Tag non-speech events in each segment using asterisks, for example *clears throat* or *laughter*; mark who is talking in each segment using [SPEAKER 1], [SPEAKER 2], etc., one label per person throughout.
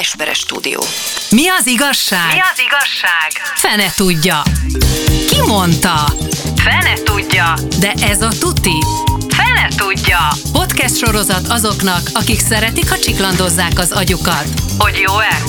[SPEAKER 1] Esperes stúdió.
[SPEAKER 2] Mi az igazság?
[SPEAKER 3] Mi az igazság?
[SPEAKER 2] Fene tudja. Ki mondta?
[SPEAKER 3] Fene tudja.
[SPEAKER 2] De ez a tuti.
[SPEAKER 3] Fene tudja.
[SPEAKER 2] Podcast sorozat azoknak, akik szeretik, ha csiklandozzák az agyukat.
[SPEAKER 3] Hogy jó-e?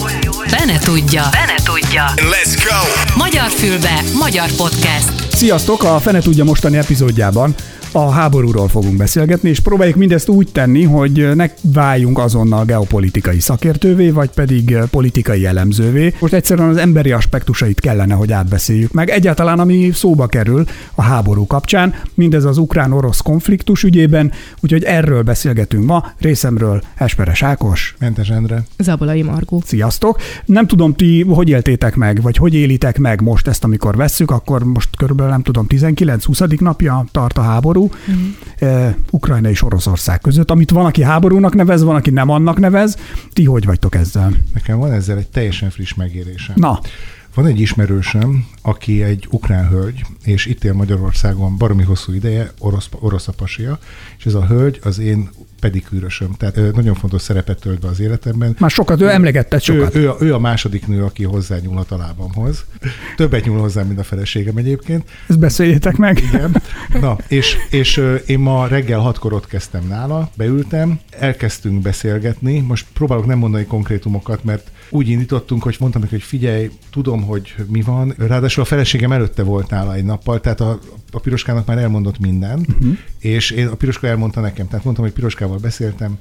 [SPEAKER 2] Fene tudja.
[SPEAKER 3] Fene tudja.
[SPEAKER 4] Let's go!
[SPEAKER 2] Magyar fülbe, magyar podcast.
[SPEAKER 5] Sziasztok! A Fene tudja mostani epizódjában a háborúról fogunk beszélgetni, és próbáljuk mindezt úgy tenni, hogy ne váljunk azonnal geopolitikai szakértővé, vagy pedig politikai elemzővé. Most egyszerűen az emberi aspektusait kellene, hogy átbeszéljük meg. Egyáltalán, ami szóba kerül a háború kapcsán, mindez az ukrán-orosz konfliktus ügyében, úgyhogy erről beszélgetünk ma. Részemről Esperes Ákos.
[SPEAKER 6] Mentes Endre.
[SPEAKER 7] Zabolai Margó.
[SPEAKER 5] Sziasztok! Nem tudom, ti hogy éltétek meg, vagy hogy élitek meg most ezt, amikor vesszük, akkor most körülbelül nem tudom, 19-20. napja tart a háború, uh-huh. Ukrajna és Oroszország között, amit van, aki háborúnak nevez, van, aki nem annak nevez. Ti hogy vagytok ezzel?
[SPEAKER 6] Nekem van ezzel egy teljesen friss megérésem.
[SPEAKER 5] Na.
[SPEAKER 6] Van egy ismerősöm, aki egy ukrán hölgy, és itt él Magyarországon baromi hosszú ideje, orosz, orosz a pasia, és ez a hölgy az én pedikűrösöm. Tehát nagyon fontos szerepet tölt be az életemben.
[SPEAKER 5] Már sokat, ő emlegetett sokat.
[SPEAKER 6] Ő, ő, a, ő a második nő, aki hozzányúlhat a lábamhoz. Többet nyúl hozzám, mint a feleségem egyébként.
[SPEAKER 5] Ezt beszéljétek meg.
[SPEAKER 6] Igen. Na, és, és én ma reggel hatkor ott kezdtem nála, beültem, elkezdtünk beszélgetni. Most próbálok nem mondani konkrétumokat, mert úgy indítottunk, hogy mondtam neki, hogy figyelj, tudom, hogy mi van. Ráadásul a feleségem előtte volt nála egy nappal, tehát a, a piroskának már elmondott mindent, uh-huh. és én, a piroska elmondta nekem. Tehát mondtam, hogy piroskával beszéltem,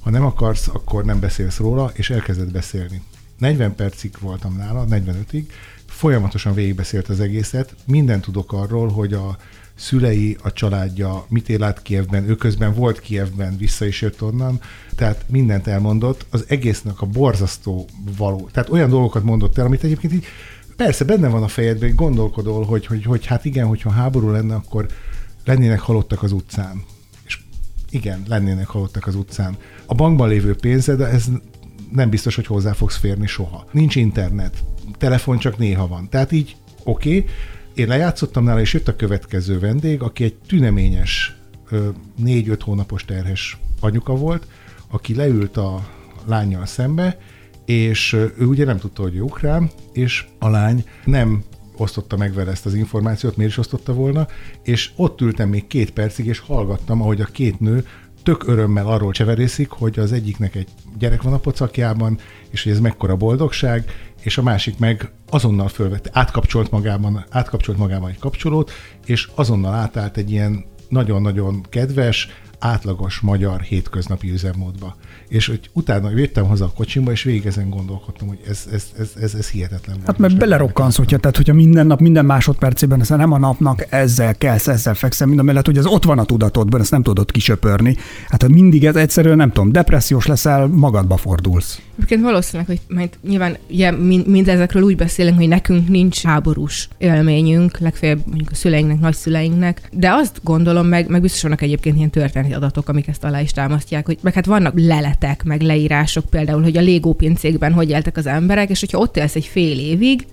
[SPEAKER 6] ha nem akarsz, akkor nem beszélsz róla, és elkezdett beszélni. 40 percig voltam nála, 45-ig, folyamatosan végigbeszélt az egészet, mindent tudok arról, hogy a szülei, a családja, mit él át Kievben, ő közben volt Kievben, vissza is jött onnan, tehát mindent elmondott, az egésznek a borzasztó való. Tehát olyan dolgokat mondott el, amit egyébként így persze benne van a fejedben, hogy gondolkodol, hogy, hogy, hogy hát igen, hogyha háború lenne, akkor lennének halottak az utcán. És igen, lennének halottak az utcán. A bankban lévő pénzed, ez nem biztos, hogy hozzá fogsz férni soha. Nincs internet, telefon csak néha van. Tehát így oké, okay, én lejátszottam nála, és jött a következő vendég, aki egy tüneményes, négy-öt hónapos terhes anyuka volt, aki leült a lányjal szembe, és ő ugye nem tudta, hogy ukrán, és a lány nem osztotta meg vele ezt az információt, miért is osztotta volna, és ott ültem még két percig, és hallgattam, ahogy a két nő tök örömmel arról cseverészik, hogy az egyiknek egy gyerek van a pocakjában, és hogy ez mekkora boldogság, és a másik meg azonnal fölvette, átkapcsolt magában, átkapcsolt magában egy kapcsolót, és azonnal átállt egy ilyen nagyon-nagyon kedves, átlagos magyar hétköznapi üzemmódba. És hogy utána jöttem haza a kocsimba, és végig ezen gondolkodtam, hogy ez, ez, ez, ez, ez hihetetlen.
[SPEAKER 5] Hát mert belerokkansz, hogyha, tehát hogyha minden nap, minden másodpercében, ezt nem a napnak ezzel kelsz, ezzel fekszem, mind a mellett, hogy ez ott van a tudatodban, ezt nem tudod kisöpörni. Hát ha mindig ez egyszerűen nem tudom, depressziós leszel, magadba fordulsz.
[SPEAKER 7] Egyébként valószínűleg, hogy majd nyilván ugye, mind, mind ezekről úgy beszélünk, hogy nekünk nincs háborús élményünk, legfeljebb mondjuk a szüleinknek, nagyszüleinknek, de azt gondolom, meg, meg biztos vannak egyébként ilyen történeti adatok, amik ezt alá is támasztják, hogy meg hát vannak leletek, meg leírások például, hogy a Lego pincékben hogy éltek az emberek, és hogyha ott élsz egy fél évig,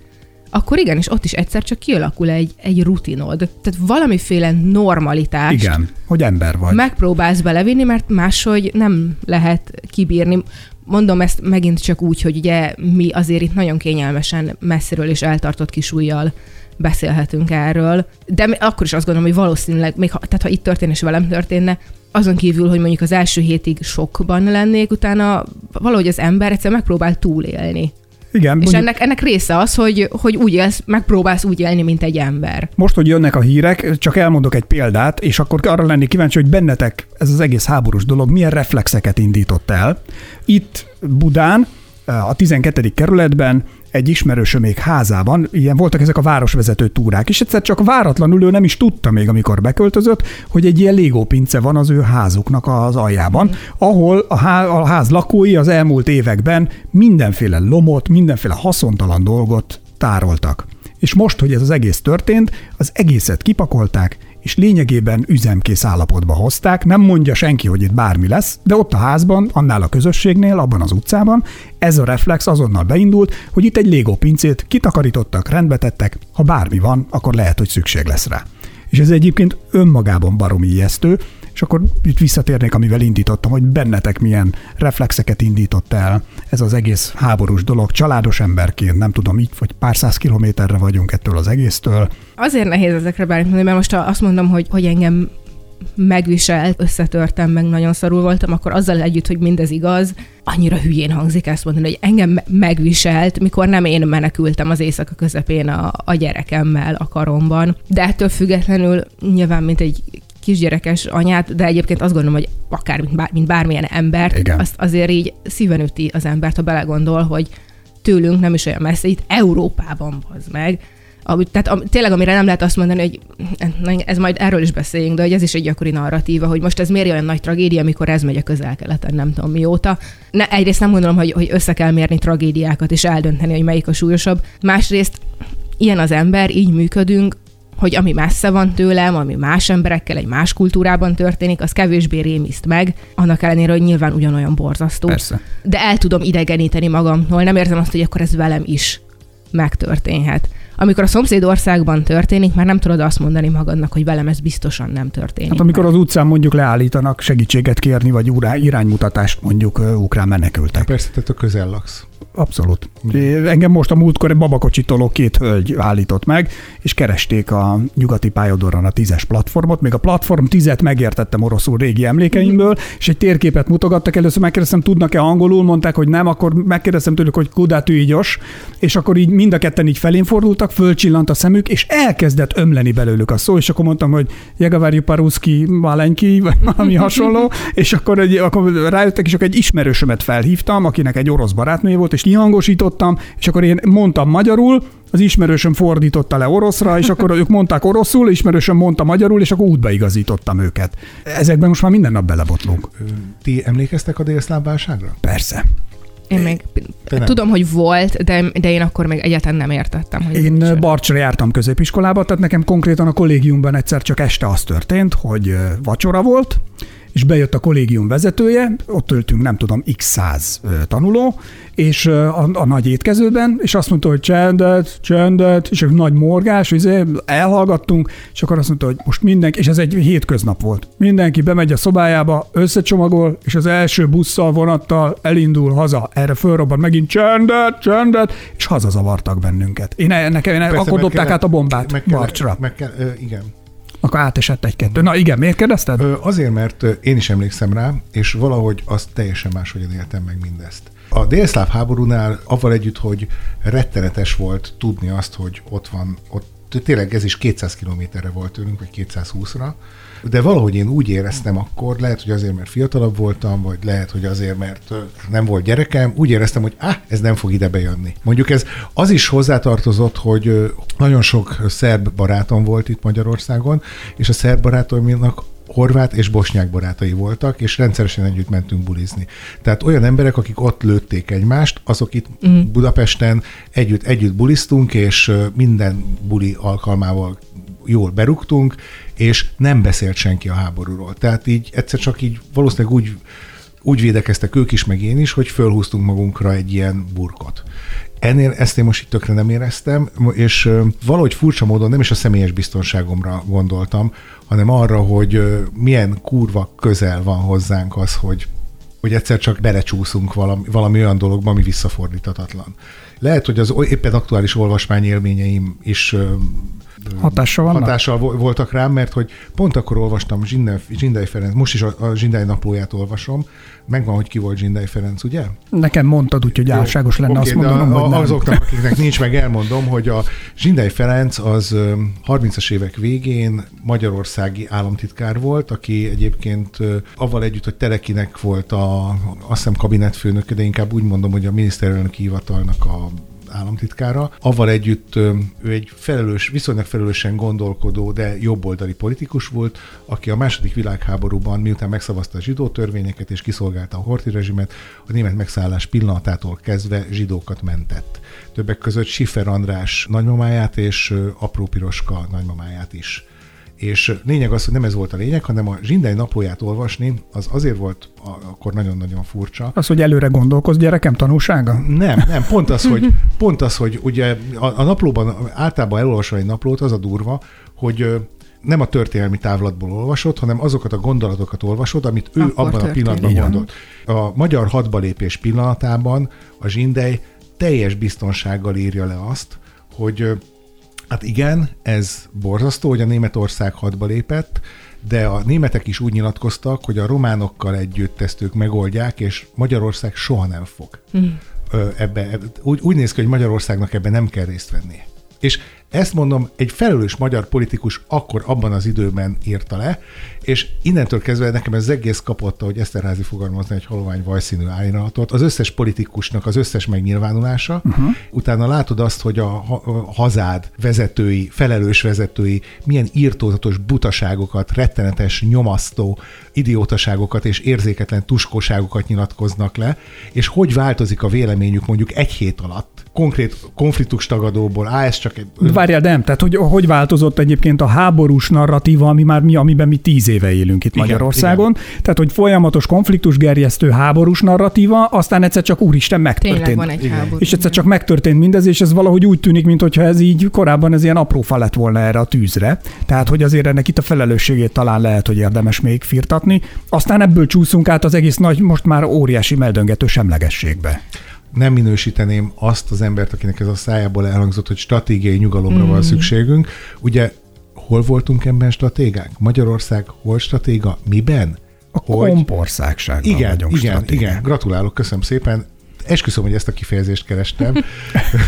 [SPEAKER 7] akkor igen, és ott is egyszer csak kialakul egy, egy rutinod. Tehát valamiféle normalitást.
[SPEAKER 5] Igen, hogy ember vagy.
[SPEAKER 7] Megpróbálsz belevinni, mert máshogy nem lehet kibírni. Mondom ezt megint csak úgy, hogy ugye mi azért itt nagyon kényelmesen messziről és eltartott kisújjal beszélhetünk erről, de akkor is azt gondolom, hogy valószínűleg, még ha, tehát ha itt történne és velem történne, azon kívül, hogy mondjuk az első hétig sokban lennék, utána valahogy az ember egyszer megpróbál túlélni.
[SPEAKER 5] Igen,
[SPEAKER 7] és ennek, ennek része az, hogy, hogy úgy élsz, megpróbálsz úgy élni, mint egy ember.
[SPEAKER 5] Most, hogy jönnek a hírek, csak elmondok egy példát, és akkor arra lenni kíváncsi, hogy bennetek ez az egész háborús dolog milyen reflexeket indított el. Itt Budán, a 12. kerületben egy ismerősömék házában, ilyen voltak ezek a városvezető túrák, és egyszer csak váratlanul ő nem is tudta még, amikor beköltözött, hogy egy ilyen légópince van az ő házuknak az aljában, ahol a ház, a ház lakói az elmúlt években mindenféle lomot, mindenféle haszontalan dolgot tároltak. És most, hogy ez az egész történt, az egészet kipakolták, és lényegében üzemkész állapotba hozták, nem mondja senki, hogy itt bármi lesz, de ott a házban, annál a közösségnél, abban az utcában, ez a reflex azonnal beindult, hogy itt egy Lego pincét kitakarítottak, rendbe tettek, ha bármi van, akkor lehet, hogy szükség lesz rá. És ez egyébként önmagában baromi ijesztő, És akkor itt visszatérnék, amivel indítottam, hogy bennetek milyen reflexeket indított el ez az egész háborús dolog. Családos emberként, nem tudom, így vagy pár száz kilométerre vagyunk ettől az egésztől.
[SPEAKER 7] Azért nehéz ezekre bármit mert most azt mondom, hogy, hogy engem megviselt, összetörtem, meg nagyon szarul voltam, akkor azzal együtt, hogy mindez igaz, annyira hülyén hangzik ezt mondani, hogy engem me- megviselt, mikor nem én menekültem az éjszaka közepén a, a gyerekemmel a karomban. De ettől függetlenül nyilván, mint egy kisgyerekes anyát, de egyébként azt gondolom, hogy akár mint, bár, mint bármilyen embert,
[SPEAKER 5] Igen.
[SPEAKER 7] azt azért így szíven üti az embert, ha belegondol, hogy tőlünk nem is olyan messze, itt Európában az meg, ami, tehát am, tényleg, amire nem lehet azt mondani, hogy ez majd erről is beszéljünk, de hogy ez is egy gyakori narratíva, hogy most ez miért olyan nagy tragédia, amikor ez megy a közel-keleten, nem tudom mióta. Ne, egyrészt nem gondolom, hogy, hogy össze kell mérni tragédiákat és eldönteni, hogy melyik a súlyosabb. Másrészt ilyen az ember, így működünk, hogy ami messze van tőlem, ami más emberekkel, egy más kultúrában történik, az kevésbé rémiszt meg, annak ellenére, hogy nyilván ugyanolyan borzasztó.
[SPEAKER 5] Persze.
[SPEAKER 7] De el tudom idegeníteni magamtól, nem érzem azt, hogy akkor ez velem is megtörténhet. Amikor a szomszéd országban történik, már nem tudod azt mondani magadnak, hogy velem ez biztosan nem történik.
[SPEAKER 5] Hát amikor
[SPEAKER 7] meg.
[SPEAKER 5] az utcán mondjuk leállítanak segítséget kérni, vagy urá- iránymutatást mondjuk ukrán menekültek.
[SPEAKER 6] Persze, tehát a közel laksz.
[SPEAKER 5] Abszolút. Engem most a múltkor egy babakocsitoló két hölgy állított meg, és keresték a nyugati pályaudvaron a tízes platformot. Még a platform tizet megértettem oroszul régi emlékeimből, és egy térképet mutogattak. Először megkérdeztem, tudnak-e angolul, mondták, hogy nem, akkor megkérdeztem tőlük, hogy kudát ügyos, és akkor így mind a ketten így felén fordultak, fölcsillant a szemük, és elkezdett ömleni belőlük a szó, és akkor mondtam, hogy Jegavarju Paruszki Malenki, vagy valami hasonló, *laughs* és akkor, egy, akkor rájöttek, és akkor egy ismerősömet felhívtam, akinek egy orosz barátnője volt, és kihangosítottam, és akkor én mondtam magyarul, az ismerősöm fordította le oroszra, és akkor ők mondták oroszul, ismerősöm mondta magyarul, és akkor útba igazítottam őket. Ezekben most már minden nap belebotlunk.
[SPEAKER 6] Ti emlékeztek a délszláv válságra?
[SPEAKER 5] Persze.
[SPEAKER 7] Én még
[SPEAKER 6] Te nem.
[SPEAKER 7] tudom, hogy volt, de, de én akkor még egyáltalán nem értettem, hogy
[SPEAKER 5] Én. Barcsra jártam középiskolába, tehát nekem konkrétan a kollégiumban egyszer csak este az történt, hogy vacsora volt, és bejött a kollégium vezetője, ott ültünk nem tudom x száz tanuló, és a, a nagy étkezőben, és azt mondta, hogy csendet, csendet, és egy nagy morgás, izé, elhallgattunk, és akkor azt mondta, hogy most mindenki, és ez egy hétköznap volt, mindenki bemegy a szobájába, összecsomagol, és az első busszal, vonattal elindul haza, erre fölrobban megint csendet, csendet, és hazazavartak bennünket. Én, nekem, én
[SPEAKER 6] Persze,
[SPEAKER 5] akkor dobták
[SPEAKER 6] kellett-
[SPEAKER 5] át a bombát
[SPEAKER 6] meg kellett-
[SPEAKER 5] Barcsra.
[SPEAKER 6] Meg kell, ö, igen.
[SPEAKER 5] Akkor átesett egy-kettő. Na igen, miért kérdezted?
[SPEAKER 6] Ö, Azért, mert én is emlékszem rá, és valahogy azt teljesen máshogyan éltem meg mindezt. A délszláv háborúnál avval együtt, hogy rettenetes volt tudni azt, hogy ott van, ott tényleg ez is 200 kilométerre volt tőlünk, vagy 220-ra, de valahogy én úgy éreztem akkor, lehet, hogy azért, mert fiatalabb voltam, vagy lehet, hogy azért, mert nem volt gyerekem, úgy éreztem, hogy ah, ez nem fog ide bejönni. Mondjuk ez az is hozzátartozott, hogy nagyon sok szerb barátom volt itt Magyarországon, és a szerb barátaimnak horvát és bosnyák barátai voltak, és rendszeresen együtt mentünk bulizni. Tehát olyan emberek, akik ott lőtték egymást, azok itt mm. Budapesten együtt, együtt buliztunk, és minden buli alkalmával jól berúgtunk, és nem beszélt senki a háborúról. Tehát így egyszer csak így valószínűleg úgy, úgy védekeztek ők is, meg én is, hogy fölhúztunk magunkra egy ilyen burkot. Ennél ezt én most itt tökre nem éreztem, és valahogy furcsa módon nem is a személyes biztonságomra gondoltam, hanem arra, hogy milyen kurva közel van hozzánk az, hogy hogy egyszer csak belecsúszunk valami, valami olyan dologba, ami visszafordíthatatlan. Lehet, hogy az éppen aktuális olvasmány élményeim is
[SPEAKER 5] Hatással vannak?
[SPEAKER 6] hatással vo- voltak rám, mert hogy pont akkor olvastam Zsindai, Zsindai Ferenc, most is a, a Zsindai naplóját olvasom, megvan, hogy ki volt Zsindai Ferenc, ugye?
[SPEAKER 5] Nekem mondtad, úgyhogy álságos lenne
[SPEAKER 6] Oké,
[SPEAKER 5] azt mondanom,
[SPEAKER 6] a,
[SPEAKER 5] hogy nem.
[SPEAKER 6] azoknak, akiknek nincs meg, elmondom, hogy a Zsindai Ferenc az ö, 30-as évek végén magyarországi államtitkár volt, aki egyébként avval együtt, hogy Telekinek volt a, azt hiszem kabinetfőnöke, de inkább úgy mondom, hogy a miniszterelnöki hivatalnak a államtitkára. Avval együtt ő egy felelős, viszonylag felelősen gondolkodó, de jobboldali politikus volt, aki a második világháborúban, miután megszavazta a zsidó törvényeket és kiszolgálta a horti rezsimet, a német megszállás pillanatától kezdve zsidókat mentett. Többek között Schiffer András nagymamáját és Apró Piroska nagymamáját is. És lényeg az, hogy nem ez volt a lényeg, hanem a zsindai naplóját olvasni, az azért volt akkor nagyon-nagyon furcsa,
[SPEAKER 5] Az, hogy előre gondolkoz, gyerekem, tanulsága?
[SPEAKER 6] nem, nem, pont az, hogy, pont az, hogy ugye a, a naplóban általában elolvasva egy naplót, az a durva, hogy nem a történelmi távlatból olvasod, hanem azokat a gondolatokat olvasod, amit ő
[SPEAKER 7] Akkor
[SPEAKER 6] abban a pillanatban
[SPEAKER 5] Igen.
[SPEAKER 6] gondolt. A magyar hadbalépés pillanatában a zsindej teljes biztonsággal írja le azt, hogy hát igen, ez borzasztó, hogy a Németország hadba lépett, de a németek is úgy nyilatkoztak, hogy a románokkal együtt ezt ők megoldják, és Magyarország soha nem fog. Ö, Ebbe, ebbe, úgy, úgy néz ki, hogy Magyarországnak ebben nem kell részt vennie. És ezt mondom, egy felelős magyar politikus akkor abban az időben írta le, és innentől kezdve nekem ez egész kapott, ahogy Eszterházi fogalmazna egy halovány vajszínű árnyalatot, az összes politikusnak az összes megnyilvánulása, uh-huh. utána látod azt, hogy a, ha- a hazád vezetői, felelős vezetői milyen írtózatos butaságokat, rettenetes, nyomasztó idiótaságokat és érzéketlen tuskóságokat nyilatkoznak le, és hogy változik a véleményük mondjuk egy hét alatt, konkrét konfliktus tagadóból, á, ez csak egy...
[SPEAKER 5] Várjál, de nem, tehát hogy, hogy változott egyébként a háborús narratíva, ami már mi, amiben mi tíz éve élünk itt
[SPEAKER 6] Igen,
[SPEAKER 5] Magyarországon. Tehát, hogy folyamatos konfliktus gerjesztő háborús narratíva, aztán egyszer csak úristen megtörtént.
[SPEAKER 7] Tényleg van egy
[SPEAKER 6] Igen.
[SPEAKER 7] háború.
[SPEAKER 5] És egyszer csak megtörtént mindez, és ez valahogy úgy tűnik, mintha ez így korábban ez ilyen apró fa lett volna erre a tűzre. Tehát, hogy azért ennek itt a felelősségét talán lehet, hogy érdemes még firtatni. Aztán ebből csúszunk át az egész nagy, most már óriási meldöngető semlegességbe.
[SPEAKER 6] Nem minősíteném azt az embert, akinek ez a szájából elhangzott, hogy stratégiai nyugalomra mm. van szükségünk. Ugye hol voltunk ebben stratégák? Magyarország hol stratéga? Miben?
[SPEAKER 5] A kompországságban
[SPEAKER 6] igen,
[SPEAKER 5] vagyunk
[SPEAKER 6] igen,
[SPEAKER 5] stratégák.
[SPEAKER 6] igen, gratulálok, köszönöm szépen. Esküszöm, hogy ezt a kifejezést kerestem,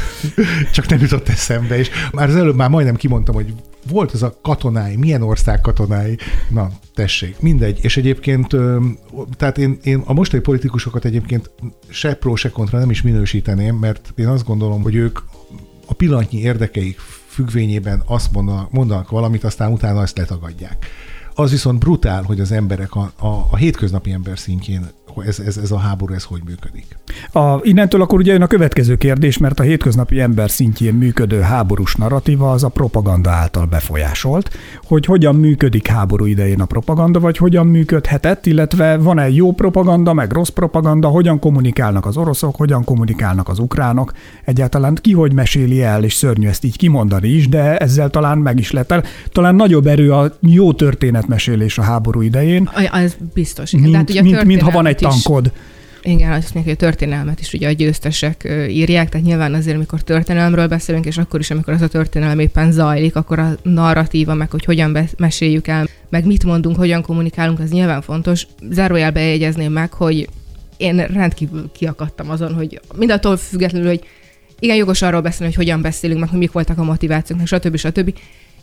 [SPEAKER 6] *laughs* csak nem jutott eszembe, és már az előbb már majdnem kimondtam, hogy volt az a katonái, milyen ország katonái, na tessék, mindegy, és egyébként, tehát én, én a mostani politikusokat egyébként se pro, se kontra nem is minősíteném, mert én azt gondolom, hogy ők a pillanatnyi érdekeik függvényében azt mondanak, mondanak valamit, aztán utána ezt letagadják. Az viszont brutál, hogy az emberek a, a, a hétköznapi ember szintjén ez, ez, ez a háború, ez hogy működik.
[SPEAKER 5] A, innentől akkor ugye jön a következő kérdés, mert a hétköznapi ember szintjén működő háborús narratíva az a propaganda által befolyásolt, hogy hogyan működik háború idején a propaganda, vagy hogyan működhetett, illetve van-e jó propaganda, meg rossz propaganda, hogyan kommunikálnak az oroszok, hogyan kommunikálnak az ukránok, egyáltalán ki hogy meséli el, és szörnyű ezt így kimondani is, de ezzel talán meg is lett el. Talán nagyobb erő a jó történetmesélés a háború idején,
[SPEAKER 7] Az biztos.
[SPEAKER 5] mint,
[SPEAKER 7] Tehát ugye
[SPEAKER 5] mint, mint ha van egy tankod.
[SPEAKER 7] Igen, azt mondják, hogy a történelmet is ugye a győztesek írják, tehát nyilván azért, amikor történelemről beszélünk, és akkor is, amikor az a történelem éppen zajlik, akkor a narratíva, meg hogy hogyan be- meséljük el, meg mit mondunk, hogyan kommunikálunk, az nyilván fontos. Zárójelbe jegyezném meg, hogy én rendkívül kiakadtam azon, hogy mindattól függetlenül, hogy igen, jogos arról beszélni, hogy hogyan beszélünk, meg hogy mik voltak a motivációk, meg stb. stb.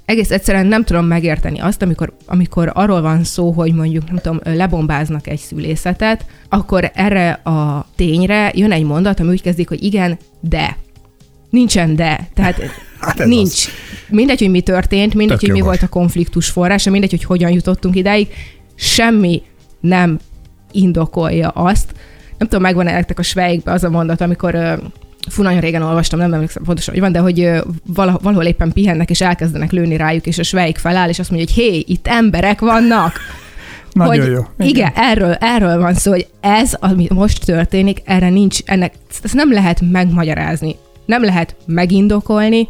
[SPEAKER 7] Egész egyszerűen nem tudom megérteni azt, amikor, amikor arról van szó, hogy mondjuk, nem tudom, lebombáznak egy szülészetet, akkor erre a tényre jön egy mondat, ami úgy kezdik, hogy igen, de. Nincsen de. Tehát *laughs*
[SPEAKER 5] Hát
[SPEAKER 7] nincs. Mindegy, hogy mi történt, mindegy,
[SPEAKER 5] Tök
[SPEAKER 7] hogy mi
[SPEAKER 5] jogos.
[SPEAKER 7] volt a konfliktus forrása, mindegy, hogy hogyan jutottunk idáig, semmi nem indokolja azt. Nem tudom, megvan-e nektek a svejkbe az a mondat, amikor fú, nagyon régen olvastam, nem emlékszem pontosan, hogy van, de hogy valahol éppen pihennek, és elkezdenek lőni rájuk, és a svejk feláll, és azt mondja, hogy hé, itt emberek vannak. *laughs*
[SPEAKER 5] Nagyon
[SPEAKER 7] hogy
[SPEAKER 5] jó.
[SPEAKER 7] Igen, igen erről, erről van szó, hogy ez, ami most történik, erre nincs, ennek, ezt nem lehet megmagyarázni, nem lehet megindokolni,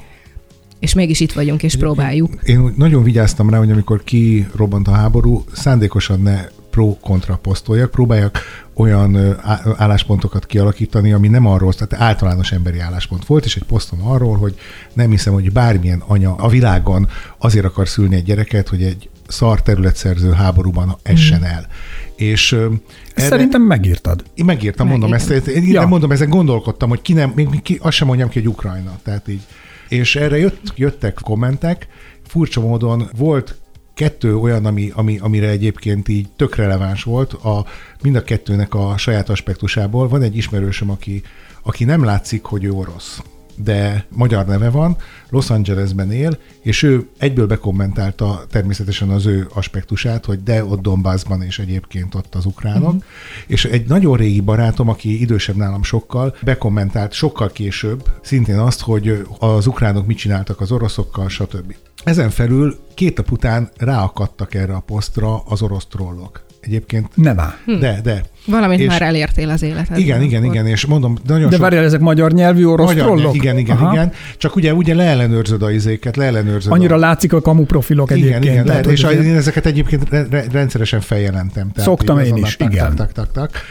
[SPEAKER 7] és mégis itt vagyunk, és próbáljuk.
[SPEAKER 6] Én úgy nagyon vigyáztam rá, hogy amikor kirobbant a háború, szándékosan ne pro-kontra posztoljak, próbáljak olyan álláspontokat kialakítani, ami nem arról, tehát általános emberi álláspont volt, és egy posztom arról, hogy nem hiszem, hogy bármilyen anya a világon azért akar szülni egy gyereket, hogy egy szar területszerző háborúban essen el. És erre-
[SPEAKER 5] Szerintem megírtad.
[SPEAKER 6] én megírtam,
[SPEAKER 7] Meg,
[SPEAKER 6] mondom ezt, én
[SPEAKER 5] Ja.
[SPEAKER 6] mondom, ezen gondolkodtam, hogy ki nem, még ki, azt sem mondjam ki, hogy Ukrajna. Tehát így. És erre jött, jöttek kommentek, furcsa módon volt kettő olyan, ami, ami, amire egyébként így tök releváns volt, a, mind a kettőnek a saját aspektusából. Van egy ismerősöm, aki, aki nem látszik, hogy ő orosz de magyar neve van, Los Angelesben él, és ő egyből bekommentálta természetesen az ő aspektusát, hogy de ott Donbassban és egyébként ott az ukránok, uh-huh. és egy nagyon régi barátom, aki idősebb nálam sokkal, bekommentált sokkal később szintén azt, hogy az ukránok mit csináltak az oroszokkal, stb. Ezen felül két nap után ráakadtak erre a posztra az orosz trollok. egyébként.
[SPEAKER 5] Nem áll.
[SPEAKER 6] De, de.
[SPEAKER 7] Valamit
[SPEAKER 6] És-
[SPEAKER 7] már elértél az életedben.
[SPEAKER 6] Igen, igen,
[SPEAKER 7] akkor.
[SPEAKER 6] igen, és mondom, nagyon
[SPEAKER 5] De
[SPEAKER 6] sok...
[SPEAKER 5] várjál, ezek magyar nyelvű orosz
[SPEAKER 6] Magyar,
[SPEAKER 5] trollok?
[SPEAKER 6] igen, igen,
[SPEAKER 5] Aha.
[SPEAKER 6] igen. Csak ugye, ugye leellenőrzöd a izéket, leellenőrzöd
[SPEAKER 5] Annyira
[SPEAKER 6] a...
[SPEAKER 5] látszik a kamu profilok
[SPEAKER 6] igen,
[SPEAKER 5] egyébként.
[SPEAKER 6] igen, lehet,
[SPEAKER 5] hogy
[SPEAKER 6] és én ezeket egyébként re- re- rendszeresen feljelentem. Tehát
[SPEAKER 5] Szoktam én is,
[SPEAKER 6] tak,
[SPEAKER 5] igen.
[SPEAKER 6] Tak, tak, tak, tak.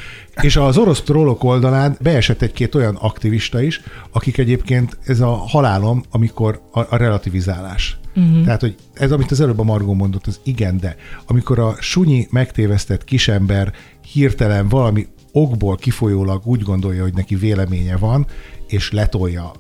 [SPEAKER 6] És az orosz trollok oldalán beesett egy-két olyan aktivista is, akik egyébként ez a halálom, amikor a, a relativizálás. Uh-huh. Tehát, hogy ez, amit az előbb a Margó mondott, az igen, de amikor a sunyi megtévesztett kisember hirtelen valami okból kifolyólag úgy gondolja, hogy neki véleménye van, és letolja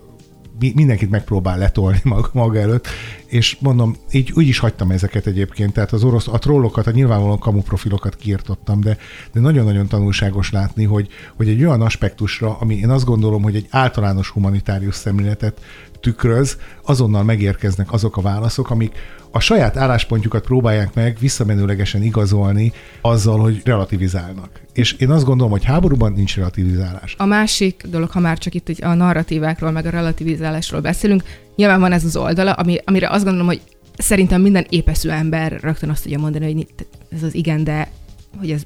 [SPEAKER 6] mindenkit megpróbál letolni *laughs* maga, maga előtt, és mondom, így úgy is hagytam ezeket egyébként, tehát az orosz, a trollokat, a nyilvánvalóan kamuprofilokat kiirtottam, de, de nagyon-nagyon tanulságos látni, hogy, hogy egy olyan aspektusra, ami én azt gondolom, hogy egy általános humanitárius szemléletet tükröz, azonnal megérkeznek azok a válaszok, amik a saját álláspontjukat próbálják meg visszamenőlegesen igazolni azzal, hogy relativizálnak. És én azt gondolom, hogy háborúban nincs relativizálás.
[SPEAKER 7] A másik dolog, ha már csak itt a narratívákról, meg a relativizálásról beszélünk, nyilván van ez az oldala, ami, amire azt gondolom, hogy szerintem minden épeszű ember rögtön azt tudja mondani, hogy ez az igen, de hogy ez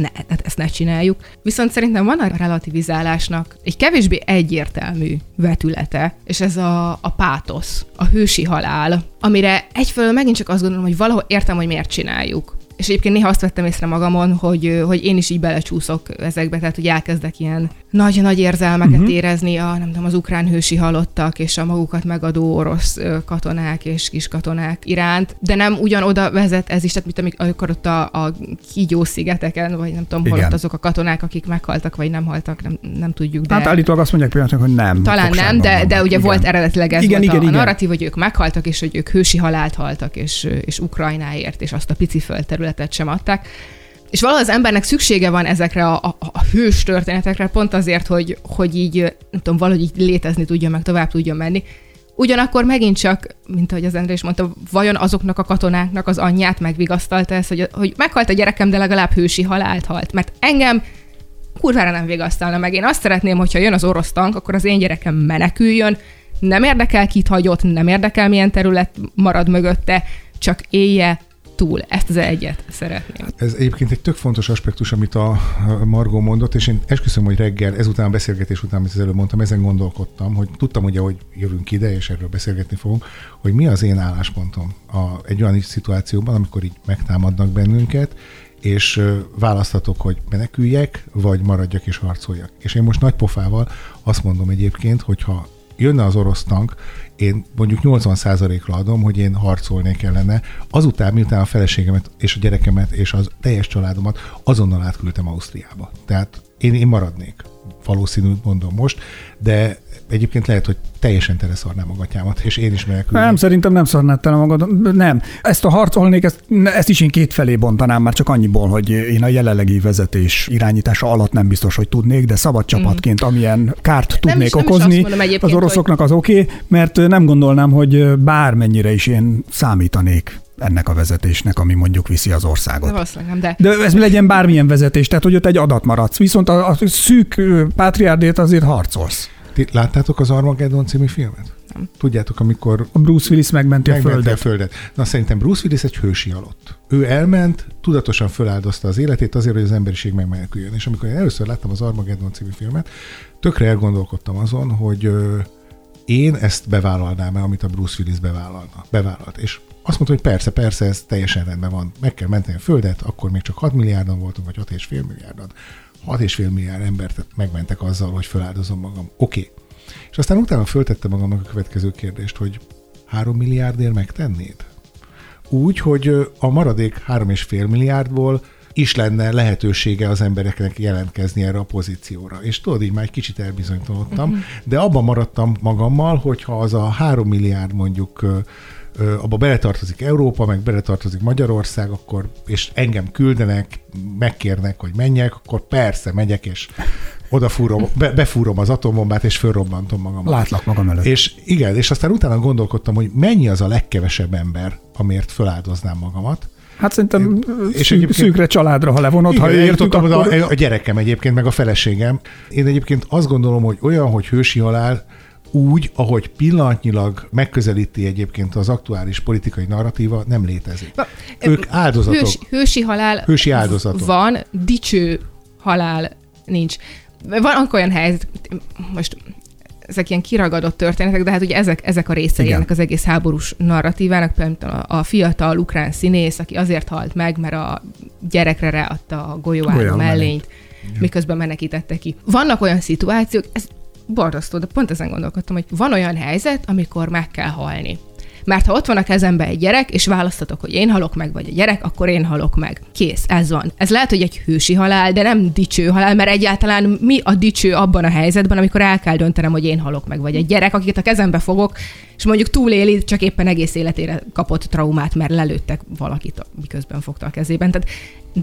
[SPEAKER 7] ne, hát ezt ne csináljuk. Viszont szerintem van a relativizálásnak egy kevésbé egyértelmű vetülete, és ez a, a pátosz, a hősi halál, amire egyfelől megint csak azt gondolom, hogy valahol értem, hogy miért csináljuk. És egyébként néha azt vettem észre magamon, hogy, hogy én is így belecsúszok ezekbe, tehát hogy elkezdek ilyen nagy-nagy érzelmeket uh-huh. érezni a, nem tudom, az ukrán hősi halottak és a magukat megadó orosz katonák és kis katonák iránt, de nem ugyan oda vezet ez is, tehát mint amik- amikor ott a, a kígyó szigeteken, vagy nem tudom, hol ott azok a katonák, akik meghaltak, vagy nem haltak, nem, nem tudjuk, de...
[SPEAKER 5] Hát állítólag azt mondják pillanatnyilag, hogy nem.
[SPEAKER 7] Talán nem, de, de ugye
[SPEAKER 5] Igen.
[SPEAKER 7] volt eredetileg ez
[SPEAKER 5] Igen,
[SPEAKER 7] volt
[SPEAKER 5] igen,
[SPEAKER 7] a, a
[SPEAKER 5] igen.
[SPEAKER 7] narratív, hogy ők meghaltak, és hogy ők hősi halált haltak, és, és Ukrajnáért, és azt a pici földterületet sem adták. És valahogy az embernek szüksége van ezekre a, a, a hős történetekre, pont azért, hogy, hogy így, nem tudom, valahogy így létezni tudjon, meg tovább tudjon menni. Ugyanakkor megint csak, mint ahogy az Endre is mondta, vajon azoknak a katonáknak az anyját megvigasztalta ez, hogy, hogy meghalt a gyerekem, de legalább hősi halált halt. Mert engem kurvára nem vigasztalna meg. Én azt szeretném, hogyha jön az orosz tank, akkor az én gyerekem meneküljön, nem érdekel, kit hagyott, nem érdekel, milyen terület marad mögötte, csak élje túl. Ezt az egyet szeretném.
[SPEAKER 6] Ez egyébként egy tök fontos aspektus, amit a Margó mondott, és én esküszöm, hogy reggel, ezután a beszélgetés után, amit az előbb mondtam, ezen gondolkodtam, hogy tudtam ugye, hogy jövünk ide, és erről beszélgetni fogunk, hogy mi az én álláspontom a, egy olyan szituációban, amikor így megtámadnak bennünket, és választhatok, hogy meneküljek, vagy maradjak és harcoljak. És én most nagy pofával azt mondom egyébként, hogyha jönne az orosz tank, én mondjuk 80%-ra adom, hogy én harcolnék ellene. Azután, miután a feleségemet és a gyerekemet és az teljes családomat azonnal átküldtem Ausztriába. Tehát én, én maradnék. Valószínű, mondom most, de egyébként lehet, hogy teljesen teleszarnám a gatyámat, és én is menekülnék.
[SPEAKER 5] Nem, szerintem nem szarnád tele magad. Nem. Ezt a harcolnék, ezt, ezt is én két felé bontanám, már csak annyiból, hogy én a jelenlegi vezetés irányítása alatt nem biztos, hogy tudnék, de szabad csapatként, amilyen kárt tudnék
[SPEAKER 7] Mhm. is- nem is
[SPEAKER 5] okozni,
[SPEAKER 7] egyébként,
[SPEAKER 5] az oroszoknak az oké, okay, mert nem gondolnám, hogy bármennyire is én számítanék ennek a vezetésnek, ami mondjuk viszi az
[SPEAKER 7] De
[SPEAKER 5] országot.
[SPEAKER 7] valószínűleg nem, de
[SPEAKER 5] De ez legyen bármilyen vezetés, tehát hogy ott egy adat maradsz. Viszont a, a szűk ö, pátriárdért azért harcolsz.
[SPEAKER 6] Ti láttátok az Armageddon című filmet?
[SPEAKER 7] Nem.
[SPEAKER 6] Tudjátok, amikor
[SPEAKER 5] A Bruce Willis megmenti a
[SPEAKER 6] megmenti
[SPEAKER 5] földet.
[SPEAKER 6] a földet. Na szerintem Bruce Willis egy hősi halott. Ő elment, tudatosan föláldozta az életét azért, hogy az emberiség megmeneküljön. És amikor én először láttam az Armageddon című filmet, tökre elgondolkodtam azon, hogy ö, én ezt bevállalnám-e, amit a Bruce Willis bevállalna, bevállalt. És azt mondta, hogy persze, persze, ez teljesen rendben van. Meg kell menteni a földet, akkor még csak 6 milliárdan voltunk, vagy 6,5 milliárdan. 6,5 milliárd embert megmentek azzal, hogy feláldozom magam. Oké. Okay. És aztán utána föltettem magamnak a következő kérdést, hogy 3 milliárdért megtennéd? Úgy, hogy a maradék 3,5 milliárdból is lenne lehetősége az embereknek jelentkezni erre a pozícióra. És tudod, így már egy kicsit elbizonytalanodtam, uh-huh. de abban maradtam magammal, hogyha az a 3 milliárd mondjuk abba beletartozik Európa, meg beletartozik Magyarország, akkor, és engem küldenek, megkérnek, hogy menjek, akkor persze megyek, és odafúrom, be, befúrom az atombombát, és fölrobbantom magamat.
[SPEAKER 5] Látlak magam előtt.
[SPEAKER 6] És igen, és aztán utána gondolkodtam, hogy mennyi az a legkevesebb ember, amért föláldoznám magamat.
[SPEAKER 5] Hát szerintem
[SPEAKER 6] És
[SPEAKER 5] szűk, szűkre családra, ha levonod, ha
[SPEAKER 6] Igen,
[SPEAKER 5] értük,
[SPEAKER 6] eljutottam
[SPEAKER 5] akkor...
[SPEAKER 6] oda, a gyerekem egyébként, meg a feleségem. Én egyébként azt gondolom, hogy olyan, hogy hősi halál, úgy, ahogy pillanatnyilag megközelíti egyébként az aktuális politikai narratíva, nem létezik.
[SPEAKER 7] Va-
[SPEAKER 6] Ők áldozatok.
[SPEAKER 7] Hős, hősi halál
[SPEAKER 6] Hősi áldozatok.
[SPEAKER 7] van, dicső halál nincs. Van olyan helyzet, most ezek ilyen kiragadott történetek, de hát ugye ezek, ezek a részei ennek az egész háborús narratívának, például a, a fiatal ukrán színész, aki azért halt meg, mert a gyerekre ráadta a golyóálló
[SPEAKER 5] Golyóálló
[SPEAKER 7] mellényt, miközben menekítette ki. Vannak olyan szituációk, ez borzasztó, de pont ezen gondolkodtam, hogy van olyan helyzet, amikor meg kell halni. Mert ha ott van a kezembe egy gyerek, és választatok, hogy én halok meg, vagy a gyerek, akkor én halok meg. Kész, ez van. Ez lehet, hogy egy hősi halál, de nem dicső halál, mert egyáltalán mi a dicső abban a helyzetben, amikor el kell döntenem, hogy én halok meg, vagy egy gyerek, akit a kezembe fogok, és mondjuk túléli, csak éppen egész életére kapott traumát, mert lelőttek valakit, miközben fogta a kezében. Tehát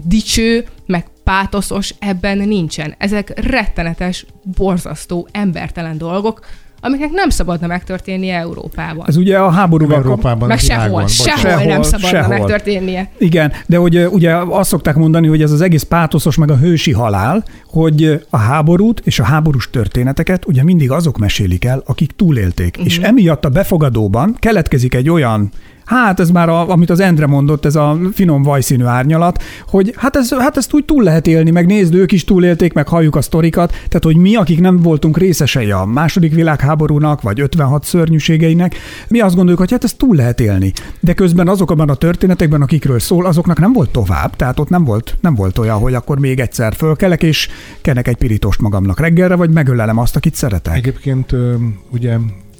[SPEAKER 7] dicső, meg pátoszos ebben nincsen. Ezek rettenetes, borzasztó, embertelen dolgok, amiknek nem szabadna megtörténnie Európában.
[SPEAKER 5] Ez ugye a háborúval kap-
[SPEAKER 6] Európában,
[SPEAKER 7] Meg
[SPEAKER 6] világon.
[SPEAKER 7] sehol, sehol,
[SPEAKER 5] Sehol,
[SPEAKER 7] nem szabadna
[SPEAKER 5] sehol.
[SPEAKER 7] megtörténnie.
[SPEAKER 5] Igen, de hogy ugye azt szokták mondani, hogy ez az egész pátoszos meg a hősi halál, hogy a háborút és a háborús történeteket ugye mindig azok mesélik el, akik túlélték. Uh-huh. És emiatt a befogadóban keletkezik egy olyan Hát ez már, a, amit az Endre mondott, ez a finom vajszínű árnyalat, hogy hát, ez, hát ezt úgy túl lehet élni, meg nézd, ők is túlélték, meg halljuk a sztorikat, tehát hogy mi, akik nem voltunk részesei a második világháborúnak, vagy 56 szörnyűségeinek, mi azt gondoljuk, hogy hát ezt túl lehet élni. De közben azokban a történetekben, akikről szól, azoknak nem volt tovább, tehát ott nem volt, nem volt olyan, hogy akkor még egyszer fölkelek, és kenek egy pirítost magamnak reggelre, vagy megölelem azt, akit szeretek.
[SPEAKER 6] Egyébként ugye,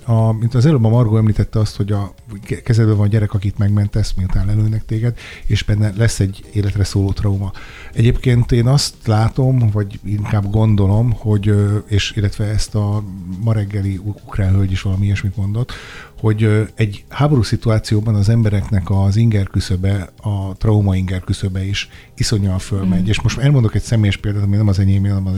[SPEAKER 6] a, mint az előbb a Margó említette azt, hogy a ke- kezedben van gyerek, akit megmentesz, miután lelőnek téged, és benne lesz egy életre szóló trauma. Egyébként én azt látom, vagy inkább gondolom, hogy, és illetve ezt a ma reggeli ukrán hölgy is valami ilyesmit mondott, hogy egy háború szituációban az embereknek az inger küszöbe, a trauma inger küszöbe is iszonyal fölmegy. Mm. És most elmondok egy személyes példát, ami nem az enyém, hanem az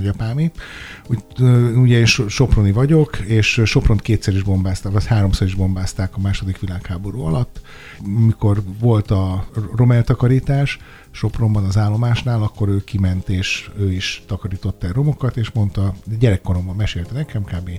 [SPEAKER 6] ö, ugye én so- soproni vagyok, és Sopront kétszer is bombázták, vagy háromszor is bombázták a második világháború alatt. Mikor volt a romeltakarítás, Sopronban az állomásnál, akkor ő kiment, és ő is takarította el romokat, és mondta, gyerekkoromban mesélte nekem, kb.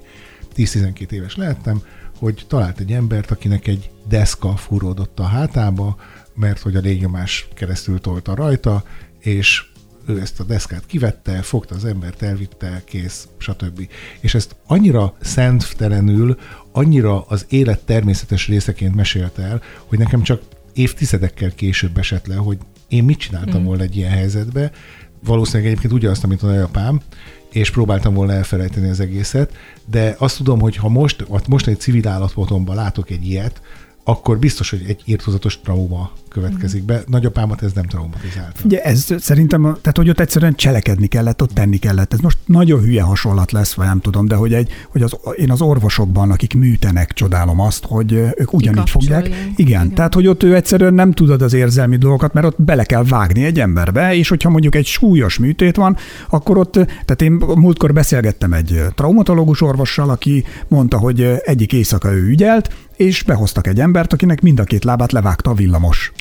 [SPEAKER 6] 10-12 éves lehettem, hogy talált egy embert, akinek egy deszka fúródott a hátába, mert hogy a légnyomás keresztül tolta rajta, és ő ezt a deszkát kivette, fogta az embert, elvitte, kész, stb. És ezt annyira szenttelenül, annyira az élet természetes részeként mesélte el, hogy nekem csak évtizedekkel később esett le, hogy én mit csináltam mm. volna egy ilyen helyzetbe. Valószínűleg egyébként ugyanazt, amit a nagyapám, és próbáltam volna elfelejteni az egészet, de azt tudom, hogy ha most, most egy civil állapotomban látok egy ilyet, akkor biztos, hogy egy írtozatos trauma következik be. Nagyapámat ez nem traumatizálta.
[SPEAKER 5] Ugye ez szerintem, tehát hogy ott egyszerűen cselekedni kellett, ott tenni kellett. Ez most nagyon hülye hasonlat lesz, vagy nem tudom, de hogy, egy, hogy az, én az orvosokban, akik műtenek, csodálom azt, hogy ők ugyanígy fogják. Igen,
[SPEAKER 7] Igen.
[SPEAKER 5] Igen, tehát hogy ott ő egyszerűen nem tudod az érzelmi dolgokat, mert ott bele kell vágni egy emberbe, és hogyha mondjuk egy súlyos műtét van, akkor ott, tehát én múltkor beszélgettem egy traumatológus orvossal, aki mondta, hogy egyik éjszaka ő ügyelt, és behoztak egy embert, akinek mind a két lábát levágta a villamos.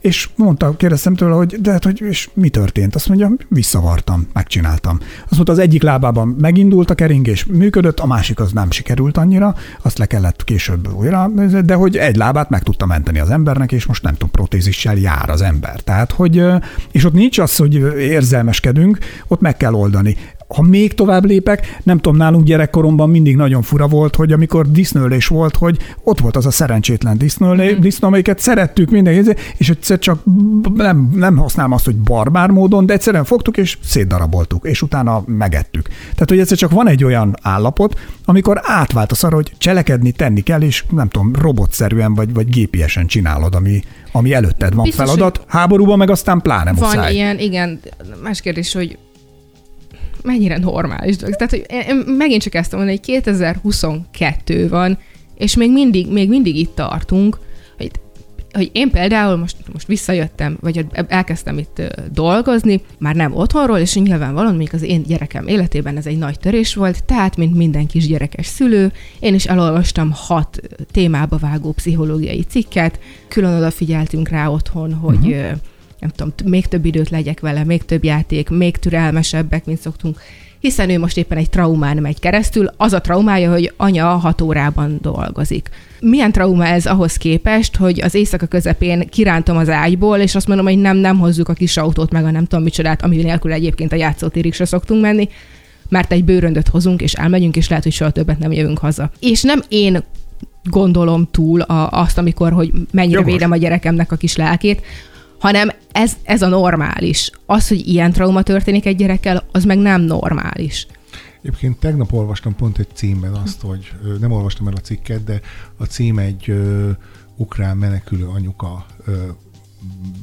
[SPEAKER 5] És mondta, kérdeztem tőle, hogy de hát, hogy és mi történt? Azt mondja, visszavartam, megcsináltam. Azt mondta, az egyik lábában megindult a keringés, működött, a másik az nem sikerült annyira, azt le kellett később újra, de hogy egy lábát meg tudta menteni az embernek, és most nem tudom, protézissel jár az ember. Tehát, hogy, és ott nincs az, hogy érzelmeskedünk, ott meg kell oldani ha még tovább lépek, nem tudom, nálunk gyerekkoromban mindig nagyon fura volt, hogy amikor disznőlés volt, hogy ott volt az a szerencsétlen disznőlé, mm. disznó, amelyiket szerettük mindenki, és egyszer csak nem, nem használom azt, hogy barbár módon, de egyszerűen fogtuk és szétdaraboltuk, és utána megettük. Tehát, hogy egyszer csak van egy olyan állapot, amikor átváltasz arra, hogy cselekedni, tenni kell, és nem tudom, robotszerűen vagy, vagy gépiesen csinálod, ami, ami előtted van
[SPEAKER 7] Biztos,
[SPEAKER 5] feladat. Háborúban meg aztán pláne
[SPEAKER 7] Van
[SPEAKER 5] muszáj.
[SPEAKER 7] ilyen, igen, más kérdés, hogy mennyire normális dolog. Tehát, hogy én- megint csak ezt mondani, hogy 2022 van, és még mindig, még mindig itt tartunk, hogy, hogy én például most, most visszajöttem, vagy elkezdtem itt dolgozni, már nem otthonról, és nyilvánvalóan még az én gyerekem életében ez egy nagy törés volt, tehát, mint minden kis gyerekes szülő, én is elolvastam hat témába vágó pszichológiai cikket, külön odafigyeltünk rá otthon, hogy uh-huh nem tudom, még több időt legyek vele, még több játék, még türelmesebbek, mint szoktunk. hiszen ő most éppen egy traumán megy keresztül, az a traumája, hogy anya hat órában dolgozik. Milyen trauma ez ahhoz képest, hogy az éjszaka közepén kirántom az ágyból, és azt mondom, hogy nem, nem hozzuk a kis autót, meg a nem tudom micsodát, ami nélkül egyébként a játszótérig se szoktunk menni, mert egy bőröndöt hozunk, és elmegyünk, és lehet, hogy soha többet nem jövünk haza. És nem én gondolom túl a, azt, amikor, hogy mennyire
[SPEAKER 5] Jogos.
[SPEAKER 7] védem a gyerekemnek a kis lelkét, hanem ez, ez a normális. Az, hogy ilyen trauma történik egy gyerekkel, az meg nem normális.
[SPEAKER 6] Egyébként tegnap olvastam pont egy címben azt, hogy nem olvastam el a cikket, de a cím egy ö, ukrán menekülő anyuka ö,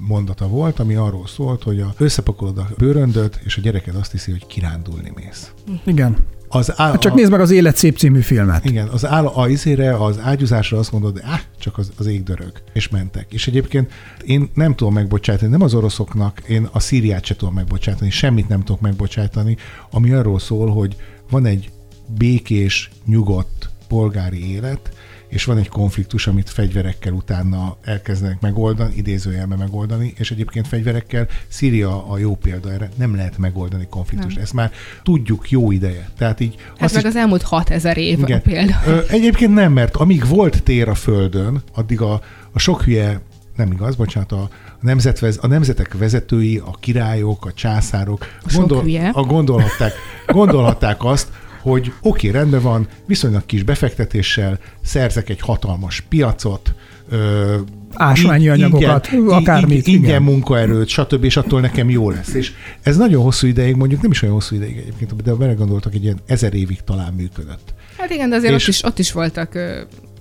[SPEAKER 6] mondata volt, ami arról szólt, hogy a, összepakolod a bőröndöt, és a gyereked azt hiszi, hogy kirándulni mész.
[SPEAKER 5] Igen.
[SPEAKER 6] Az á,
[SPEAKER 5] Hát csak
[SPEAKER 6] a,
[SPEAKER 5] nézd meg az Élet szép című filmet.
[SPEAKER 6] Igen, az áll, a izére, az ágyúzásra azt mondod, áh, csak az, az ég dörög, és mentek. És egyébként én nem tudom megbocsátani, nem az oroszoknak, én a Szíriát sem tudom megbocsátani, semmit nem tudok megbocsátani, ami arról szól, hogy van egy békés, nyugodt polgári élet, és van egy konfliktus, amit fegyverekkel utána elkezdenek megoldani, idézőjelben megoldani, és egyébként fegyverekkel Szíria a jó példa erre, nem lehet megoldani konfliktust.
[SPEAKER 7] Nem.
[SPEAKER 6] Ezt már tudjuk jó ideje. Tehát így
[SPEAKER 7] Ez meg
[SPEAKER 6] is-
[SPEAKER 7] az elmúlt 6000 év a példa.
[SPEAKER 6] Ö, Egyébként nem, mert amíg volt tér a Földön, addig a, a sok hülye, nem igaz, bocsánat, a, nemzetvez, a nemzetek vezetői, a királyok, a császárok
[SPEAKER 7] hülye.
[SPEAKER 6] a gondolhatták, gondolhatták azt, hogy oké, okay, rendben van, viszonylag kis befektetéssel szerzek egy hatalmas piacot, ö,
[SPEAKER 5] Ásványi anyagokat,
[SPEAKER 6] ingyen,
[SPEAKER 5] akármit,
[SPEAKER 6] ingyen
[SPEAKER 5] igen.
[SPEAKER 6] munkaerőt, stb. és attól nekem jó lesz. És ez nagyon hosszú ideig, mondjuk nem is olyan hosszú ideig egyébként, de belegondoltak, egy ilyen ezer évig talán működött.
[SPEAKER 7] Hát igen, de azért
[SPEAKER 6] És-
[SPEAKER 7] ott is, ott is voltak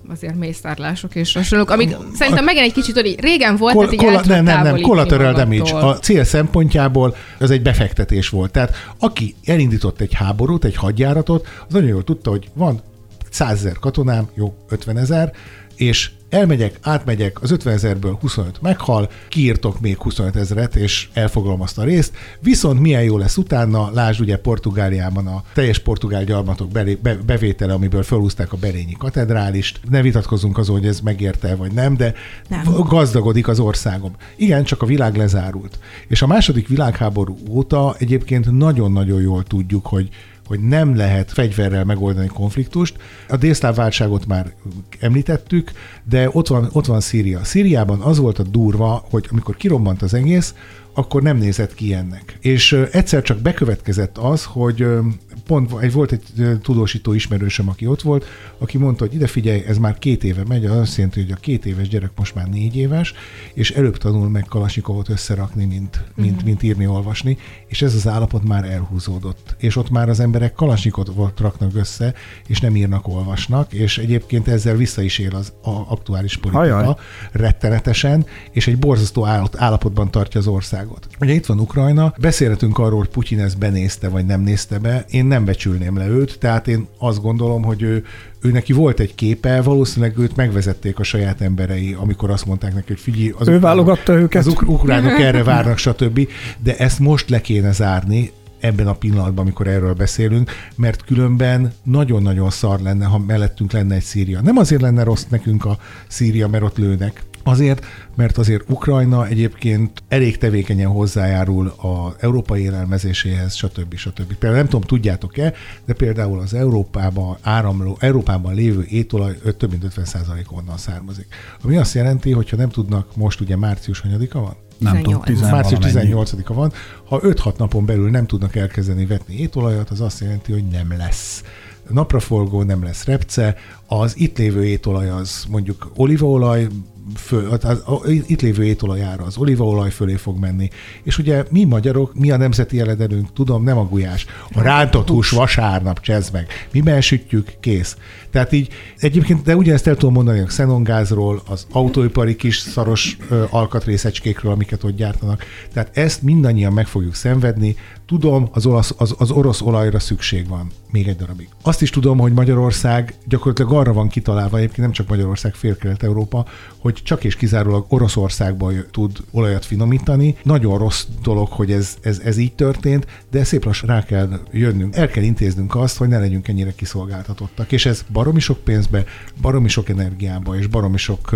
[SPEAKER 7] azért mészárlások és hasonlók, amik szerintem megint egy kicsit, hogy régen volt,
[SPEAKER 6] Kol-
[SPEAKER 7] tudod
[SPEAKER 6] nem, nem, nem, collateral damage. A cél szempontjából ez egy befektetés volt. Tehát aki elindított egy háborút, egy hadjáratot, az nagyon jól tudta, hogy van 100 ezer katonám, jó, 50 ezer, és elmegyek, átmegyek, az 50 ezerből 25 meghal, kiírtok még 25 ezeret, és elfoglalom azt a részt. Viszont milyen jó lesz utána, lásd ugye Portugáliában a teljes portugál gyarmatok belé, be, bevétele, amiből felhúzták a Berényi katedrálist. Ne vitatkozunk azon, hogy ez megérte vagy nem, de
[SPEAKER 7] Nem.
[SPEAKER 6] gazdagodik az országom. Igen, csak a világ lezárult. És a második világháború óta egyébként nagyon-nagyon jól tudjuk, hogy hogy nem lehet fegyverrel megoldani konfliktust. A délszláv válságot már említettük, de ott van, ott van Szíria. Szíriában az volt a durva, hogy amikor kirobbant az egész, akkor nem nézett ki ennek. És egyszer csak bekövetkezett az, hogy pont egy, volt egy tudósító ismerősöm, aki ott volt, aki mondta, hogy ide figyelj, ez már két éve megy, az azt jelenti, hogy a két éves gyerek most már négy éves, és előbb tanul meg Kalasnyikovot összerakni, mint, mint, mint írni, olvasni, és ez az állapot már elhúzódott. És ott már az emberek Kalasnyikovot raknak össze, és nem írnak, olvasnak, és egyébként ezzel vissza is él az a aktuális politika
[SPEAKER 5] Ajaj.
[SPEAKER 6] rettenetesen, és egy borzasztó állap- állapotban tartja az országot. Ugye itt van Ukrajna, beszélhetünk arról, hogy Putyin ezt benézte, vagy nem nézte be, én nem becsülném le őt, tehát én azt gondolom, hogy ő, ő neki volt egy képe, valószínűleg őt megvezették a saját emberei, amikor azt mondták neki, hogy figyelj, az
[SPEAKER 5] Ő válogatta őket.
[SPEAKER 6] az uk- ukránok erre várnak, stb. De ezt most le kéne zárni, ebben a pillanatban, amikor erről beszélünk, mert különben nagyon-nagyon szar lenne, ha mellettünk lenne egy Szíria. Nem azért lenne rossz nekünk a Szíria, mert ott lőnek, Azért, mert azért Ukrajna egyébként elég tevékenyen hozzájárul az európai élelmezéséhez, stb. stb. Például nem tudom, tudjátok-e, de például az Európában áramló, Európában lévő étolaj ö, több mint 50% onnan származik. Ami azt jelenti, hogy ha nem tudnak, most ugye március hanyadika van?
[SPEAKER 5] Nem tudom,
[SPEAKER 7] 18.
[SPEAKER 5] 10
[SPEAKER 6] Március
[SPEAKER 5] valamennyi.
[SPEAKER 6] 18-a van. Ha 5-6 napon belül nem tudnak elkezdeni vetni étolajat, az azt jelenti, hogy nem lesz napraforgó, nem lesz repce. Az itt lévő étolaj az mondjuk olívaolaj, föl, az, az, az, itt lévő étolajára az olívaolaj fölé fog menni. És ugye mi magyarok, mi a nemzeti eledelünk, tudom, nem a gulyás. A rántott hús vasárnap, csezd meg. Mi besütjük, kész. Tehát így egyébként, de ugyanezt el tudom mondani a xenongázról, az autóipari kis szaros ö, alkatrészecskékről, amiket ott gyártanak. Tehát ezt mindannyian meg fogjuk szenvedni. Tudom, az, olasz, az, az orosz olajra szükség van még egy darabig. Azt is tudom, hogy Magyarország gyakorlatilag arra van kitalálva, egyébként nem csak Magyarország, félkelet-európa, hogy hogy csak és kizárólag Oroszországból tud olajat finomítani. Nagyon rossz dolog, hogy ez, ez, ez így történt, de szép lassan rá kell jönnünk. El kell intéznünk azt, hogy ne legyünk ennyire kiszolgáltatottak. És ez baromi sok pénzbe, baromi sok energiába és baromi sok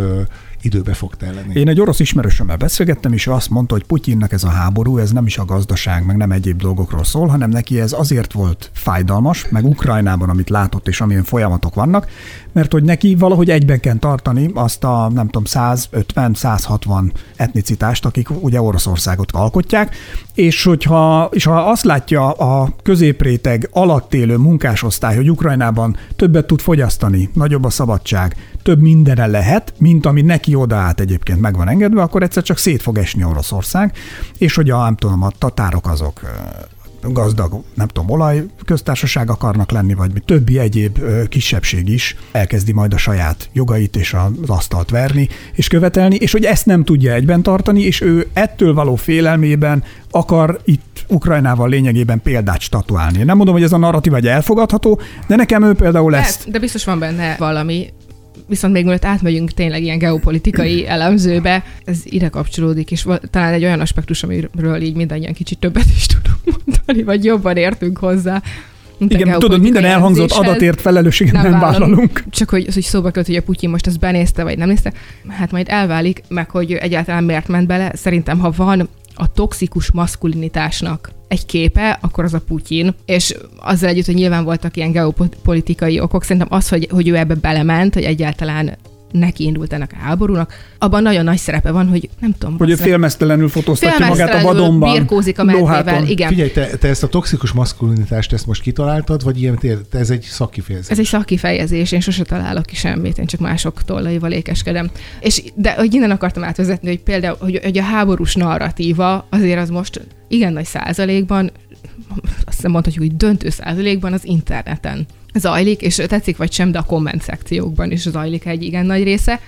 [SPEAKER 6] időbe fog telni.
[SPEAKER 5] Én egy orosz ismerősömmel beszélgettem, és azt mondta, hogy Putyinnak ez a háború, ez nem is a gazdaság, meg nem egyéb dolgokról szól, hanem neki ez azért volt fájdalmas, meg Ukrajnában, amit látott, és amilyen folyamatok vannak, mert hogy neki valahogy egyben kell tartani azt a, nem tudom, 150-160 etnicitást, akik ugye Oroszországot alkotják, és hogyha és ha azt látja a középréteg alatt élő munkásosztály, hogy Ukrajnában többet tud fogyasztani, nagyobb a szabadság, több mindenre lehet, mint ami neki odaállt egyébként meg van engedve, akkor egyszer csak szét fog esni Oroszország, és hogy a, nem tudom, a tatárok azok gazdag, nem tudom, olaj köztársaság akarnak lenni, vagy mi többi egyéb kisebbség is elkezdi majd a saját jogait és az asztalt verni és követelni, és hogy ezt nem tudja egyben tartani, és ő ettől való félelmében akar itt Ukrajnával lényegében példát statuálni. Nem mondom, hogy ez a narratív egy elfogadható, de nekem ő például ezt...
[SPEAKER 7] De biztos van benne valami, viszont még mielőtt átmegyünk tényleg ilyen geopolitikai *clears throat* elemzőbe, ez ide kapcsolódik, és talán egy olyan aspektus, amiről így mindannyian kicsit többet is tudunk mondani, vagy jobban értünk hozzá.
[SPEAKER 5] Igen, tudod, minden elhangzott adatért felelősséget nem, nem vállalunk.
[SPEAKER 7] Csak hogy, az, hogy szóba költ, hogy a Putyin most ezt benézte, vagy nem nézte, hát majd elválik, meg hogy egyáltalán miért ment bele. Szerintem, ha van a toxikus maszkulinitásnak egy képe, akkor az a Putyin. És azzal együtt, hogy nyilván voltak ilyen geopolitikai okok, szerintem az, hogy, hogy ő ebbe belement, hogy egyáltalán neki indult ennek a háborúnak, abban nagyon nagy szerepe van, hogy nem tudom.
[SPEAKER 5] Hogy ő félmeztelenül fotóztatja magát a vadonban.
[SPEAKER 7] birkózik a medvével, igen.
[SPEAKER 6] Figyelj, te, te, ezt a toxikus maszkulinitást ezt most kitaláltad, vagy ilyen, te, ez egy szakkifejezés?
[SPEAKER 7] Ez egy szakkifejezés, én sose találok ki semmit, én csak mások tollaival ékeskedem. És, de hogy innen akartam átvezetni, hogy például, hogy, hogy a háborús narratíva azért az most igen nagy százalékban, azt hiszem mondhatjuk, hogy döntő százalékban az interneten zajlik, és tetszik vagy sem, de a komment szekciókban is zajlik egy igen nagy része.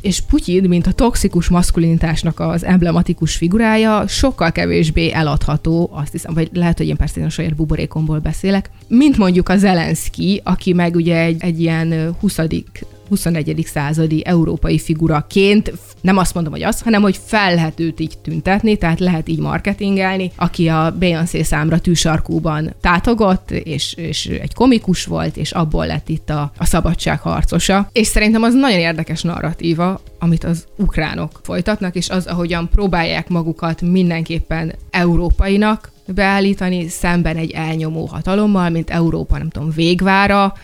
[SPEAKER 7] És Putyin, mint a toxikus maszkulinitásnak az emblematikus figurája, sokkal kevésbé eladható, azt hiszem, vagy lehet, hogy én persze én a saját buborékomból beszélek, mint mondjuk a Zelenszky, aki meg ugye egy, egy ilyen 20. 21. századi európai figuraként, nem azt mondom, hogy az, hanem hogy fel lehet őt így tüntetni, tehát lehet így marketingelni, aki a Beyoncé számra tűsarkúban tátogott, és, és egy komikus volt, és abból lett itt a, a szabadság harcosa. És szerintem az nagyon érdekes narratíva, amit az ukránok folytatnak, és az, ahogyan próbálják magukat mindenképpen európainak beállítani szemben egy elnyomó hatalommal, mint Európa, nem tudom, végvára,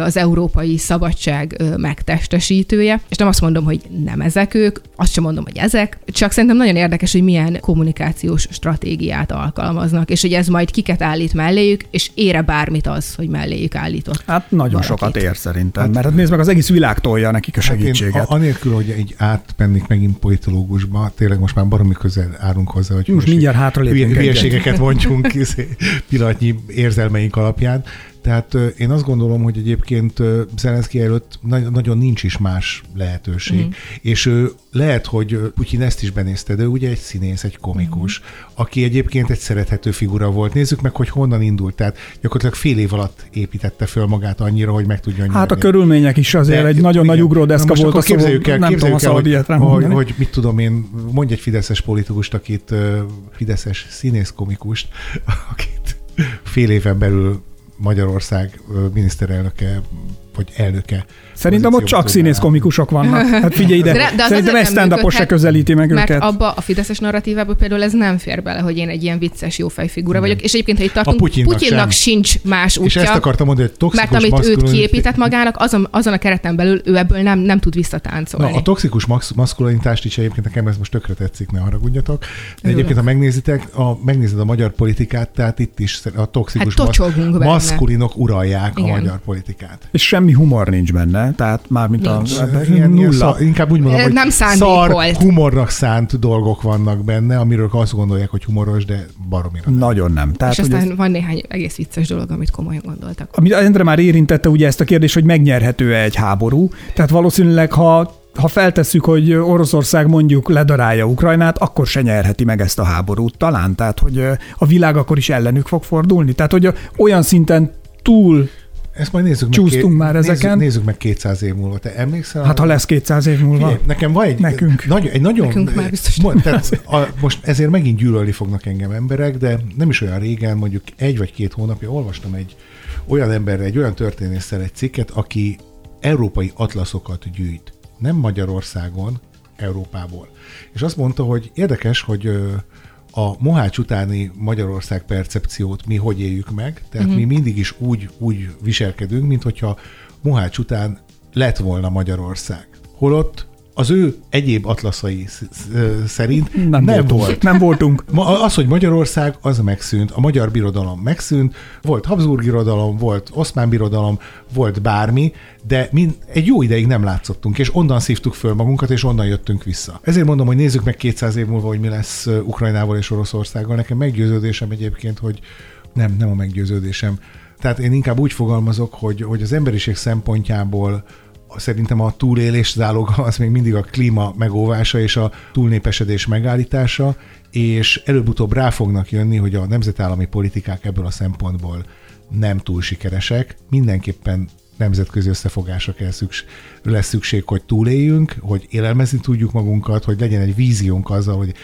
[SPEAKER 7] az európai szabadság megtestesítője, és nem azt mondom, hogy nem ezek ők, azt sem mondom, hogy ezek, csak szerintem nagyon érdekes, hogy milyen kommunikációs stratégiát alkalmaznak, és hogy ez majd kiket állít melléjük, és ére bármit az, hogy melléjük állított.
[SPEAKER 5] Hát nagyon valakit. sokat ér szerintem, hát, mert hát nézd meg, az egész világ tolja nekik a segítséget. Hát
[SPEAKER 6] én, anélkül, hogy így átmennék megint politológusba, tényleg most már baromi közel állunk hozzá, hogy
[SPEAKER 5] most mindjárt hátra
[SPEAKER 6] hülyeségeket mondjunk *laughs* izé, pillanatnyi érzelmeink alapján, tehát én azt gondolom, hogy egyébként Zelenszky előtt nagyon nincs is más lehetőség. Mm. És ő lehet, hogy Putyin ezt is benézte, de ugye egy színész, egy komikus, mm. aki egyébként egy szerethető figura volt. Nézzük meg, hogy honnan indult. Tehát gyakorlatilag fél év alatt építette föl magát annyira, hogy meg tudjon
[SPEAKER 5] Hát a körülmények is azért de, egy nagyon igen. nagy ugródeszka volt. A
[SPEAKER 6] képzeljük el, nem képzeljük tudom, el, hogy, hogy, hogy, mit tudom én, mondj egy fideszes politikust, akit fideszes színész komikust, *laughs* akit fél éven belül Magyarország miniszterelnöke vagy elnöke.
[SPEAKER 5] Szerintem ott csak színész komikusok vannak. Hát figyelj ide, de, de szerintem ezt stand se közelíti meg
[SPEAKER 7] mert
[SPEAKER 5] őket.
[SPEAKER 7] abba a fideszes narratívában például ez nem fér bele, hogy én egy ilyen vicces jófej figura vagyok, és egyébként, ha itt tartunk, a Putyinnak, Putyinnak sincs más útja.
[SPEAKER 6] És ezt akartam mondani, hogy toxikus
[SPEAKER 7] Mert amit őt kiépített magának, azon, azon a kereten belül ő ebből nem, nem tud visszatáncolni.
[SPEAKER 6] Na, a toxikus maszkulinitást is egyébként nekem ez most tökre tetszik, ne haragudjatok. De egyébként, ha megnézitek, a, megnézed a magyar politikát, tehát itt is a toxikus hát maszkulinok uralják Igen. a magyar politikát.
[SPEAKER 5] És sem semmi humor nincs benne, tehát már mint a
[SPEAKER 6] ilyen, nulla. Ilyen szar, inkább úgy mondom, hogy nem szar, humornak szánt dolgok vannak benne, amiről azt gondolják, hogy humoros, de baromira.
[SPEAKER 5] Nagyon nem.
[SPEAKER 7] Tehát, és aztán ez... van néhány egész vicces dolog, amit komolyan gondoltak.
[SPEAKER 5] Amit Endre már érintette ugye ezt a kérdést, hogy megnyerhető-e egy háború. Tehát valószínűleg, ha ha feltesszük, hogy Oroszország mondjuk ledarálja Ukrajnát, akkor se nyerheti meg ezt a háborút talán. Tehát, hogy a világ akkor is ellenük fog fordulni. Tehát, hogy olyan szinten túl
[SPEAKER 6] Ezt majd nézzük meg.
[SPEAKER 5] Csúsztunk már
[SPEAKER 6] nézzük,
[SPEAKER 5] ezeken.
[SPEAKER 6] Nézzük meg 200 év múlva. Te emlékszel?
[SPEAKER 5] Hát ha lesz 200 év múlva.
[SPEAKER 6] Figyelj, nekem van egy,
[SPEAKER 5] Nekünk.
[SPEAKER 6] Nagy, egy nagyon...
[SPEAKER 7] Nekünk már biztos
[SPEAKER 6] Mo- tehát a, most ezért megint gyűlölni fognak engem emberek, de nem is olyan régen, mondjuk egy vagy két hónapja olvastam egy olyan emberre, egy olyan történésszel egy cikket, aki európai atlaszokat gyűjt. Nem Magyarországon, Európából. És azt mondta, hogy érdekes, hogy ö, a Mohács utáni Magyarország percepciót mi hogy éljük meg, tehát uh-huh. mi mindig is úgy, úgy viselkedünk, mint hogyha Mohács után lett volna Magyarország. Holott az ő egyéb atlaszai sz- sz- szerint
[SPEAKER 5] Nem,
[SPEAKER 6] nem,
[SPEAKER 5] voltunk.
[SPEAKER 6] volt.
[SPEAKER 5] Nem voltunk.
[SPEAKER 6] Ma az, hogy Magyarország, az megszűnt, a magyar birodalom megszűnt, volt Habsburg birodalom, volt oszmán birodalom, volt bármi, de mind, egy jó ideig nem látszottunk, és onnan szívtuk föl magunkat, és onnan jöttünk vissza. Ezért mondom, hogy nézzük meg 200 év múlva, hogy mi lesz Ukrajnával és Oroszországgal. Nekem meggyőződésem egyébként, hogy nem, nem a meggyőződésem. Tehát én inkább úgy fogalmazok, hogy, hogy az emberiség szempontjából szerintem a túlélés záloga az még mindig a klíma megóvása és a túlnépesedés megállítása, és előbb-utóbb rá fognak jönni, hogy a nemzetállami politikák ebből a szempontból nem túl sikeresek. Mindenképpen nemzetközi összefogásra kell szükség, lesz szükség, hogy túléljünk, hogy élelmezni tudjuk magunkat, hogy legyen egy víziónk azzal, hogy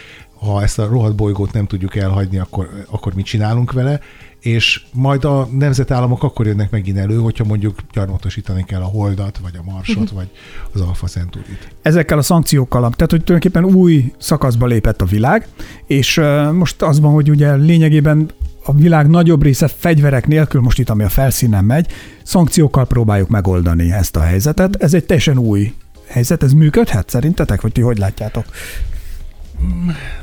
[SPEAKER 6] ha ezt a rohadt bolygót nem tudjuk elhagyni, akkor, akkor mit csinálunk vele, és majd a nemzetállamok akkor jönnek megint elő, hogyha mondjuk gyarmatosítani kell a Holdat, vagy a Marsot, vagy az Alfa Centaurit.
[SPEAKER 5] ezekkel a szankciókkal, tehát hogy tulajdonképpen új szakaszba lépett a világ, és most az van, hogy ugye lényegében a világ nagyobb része fegyverek nélkül, most itt ami a felszínen megy, szankciókkal próbáljuk megoldani ezt a helyzetet. Ez egy teljesen új helyzet, ez működhet szerintetek, vagy ti hogy látjátok?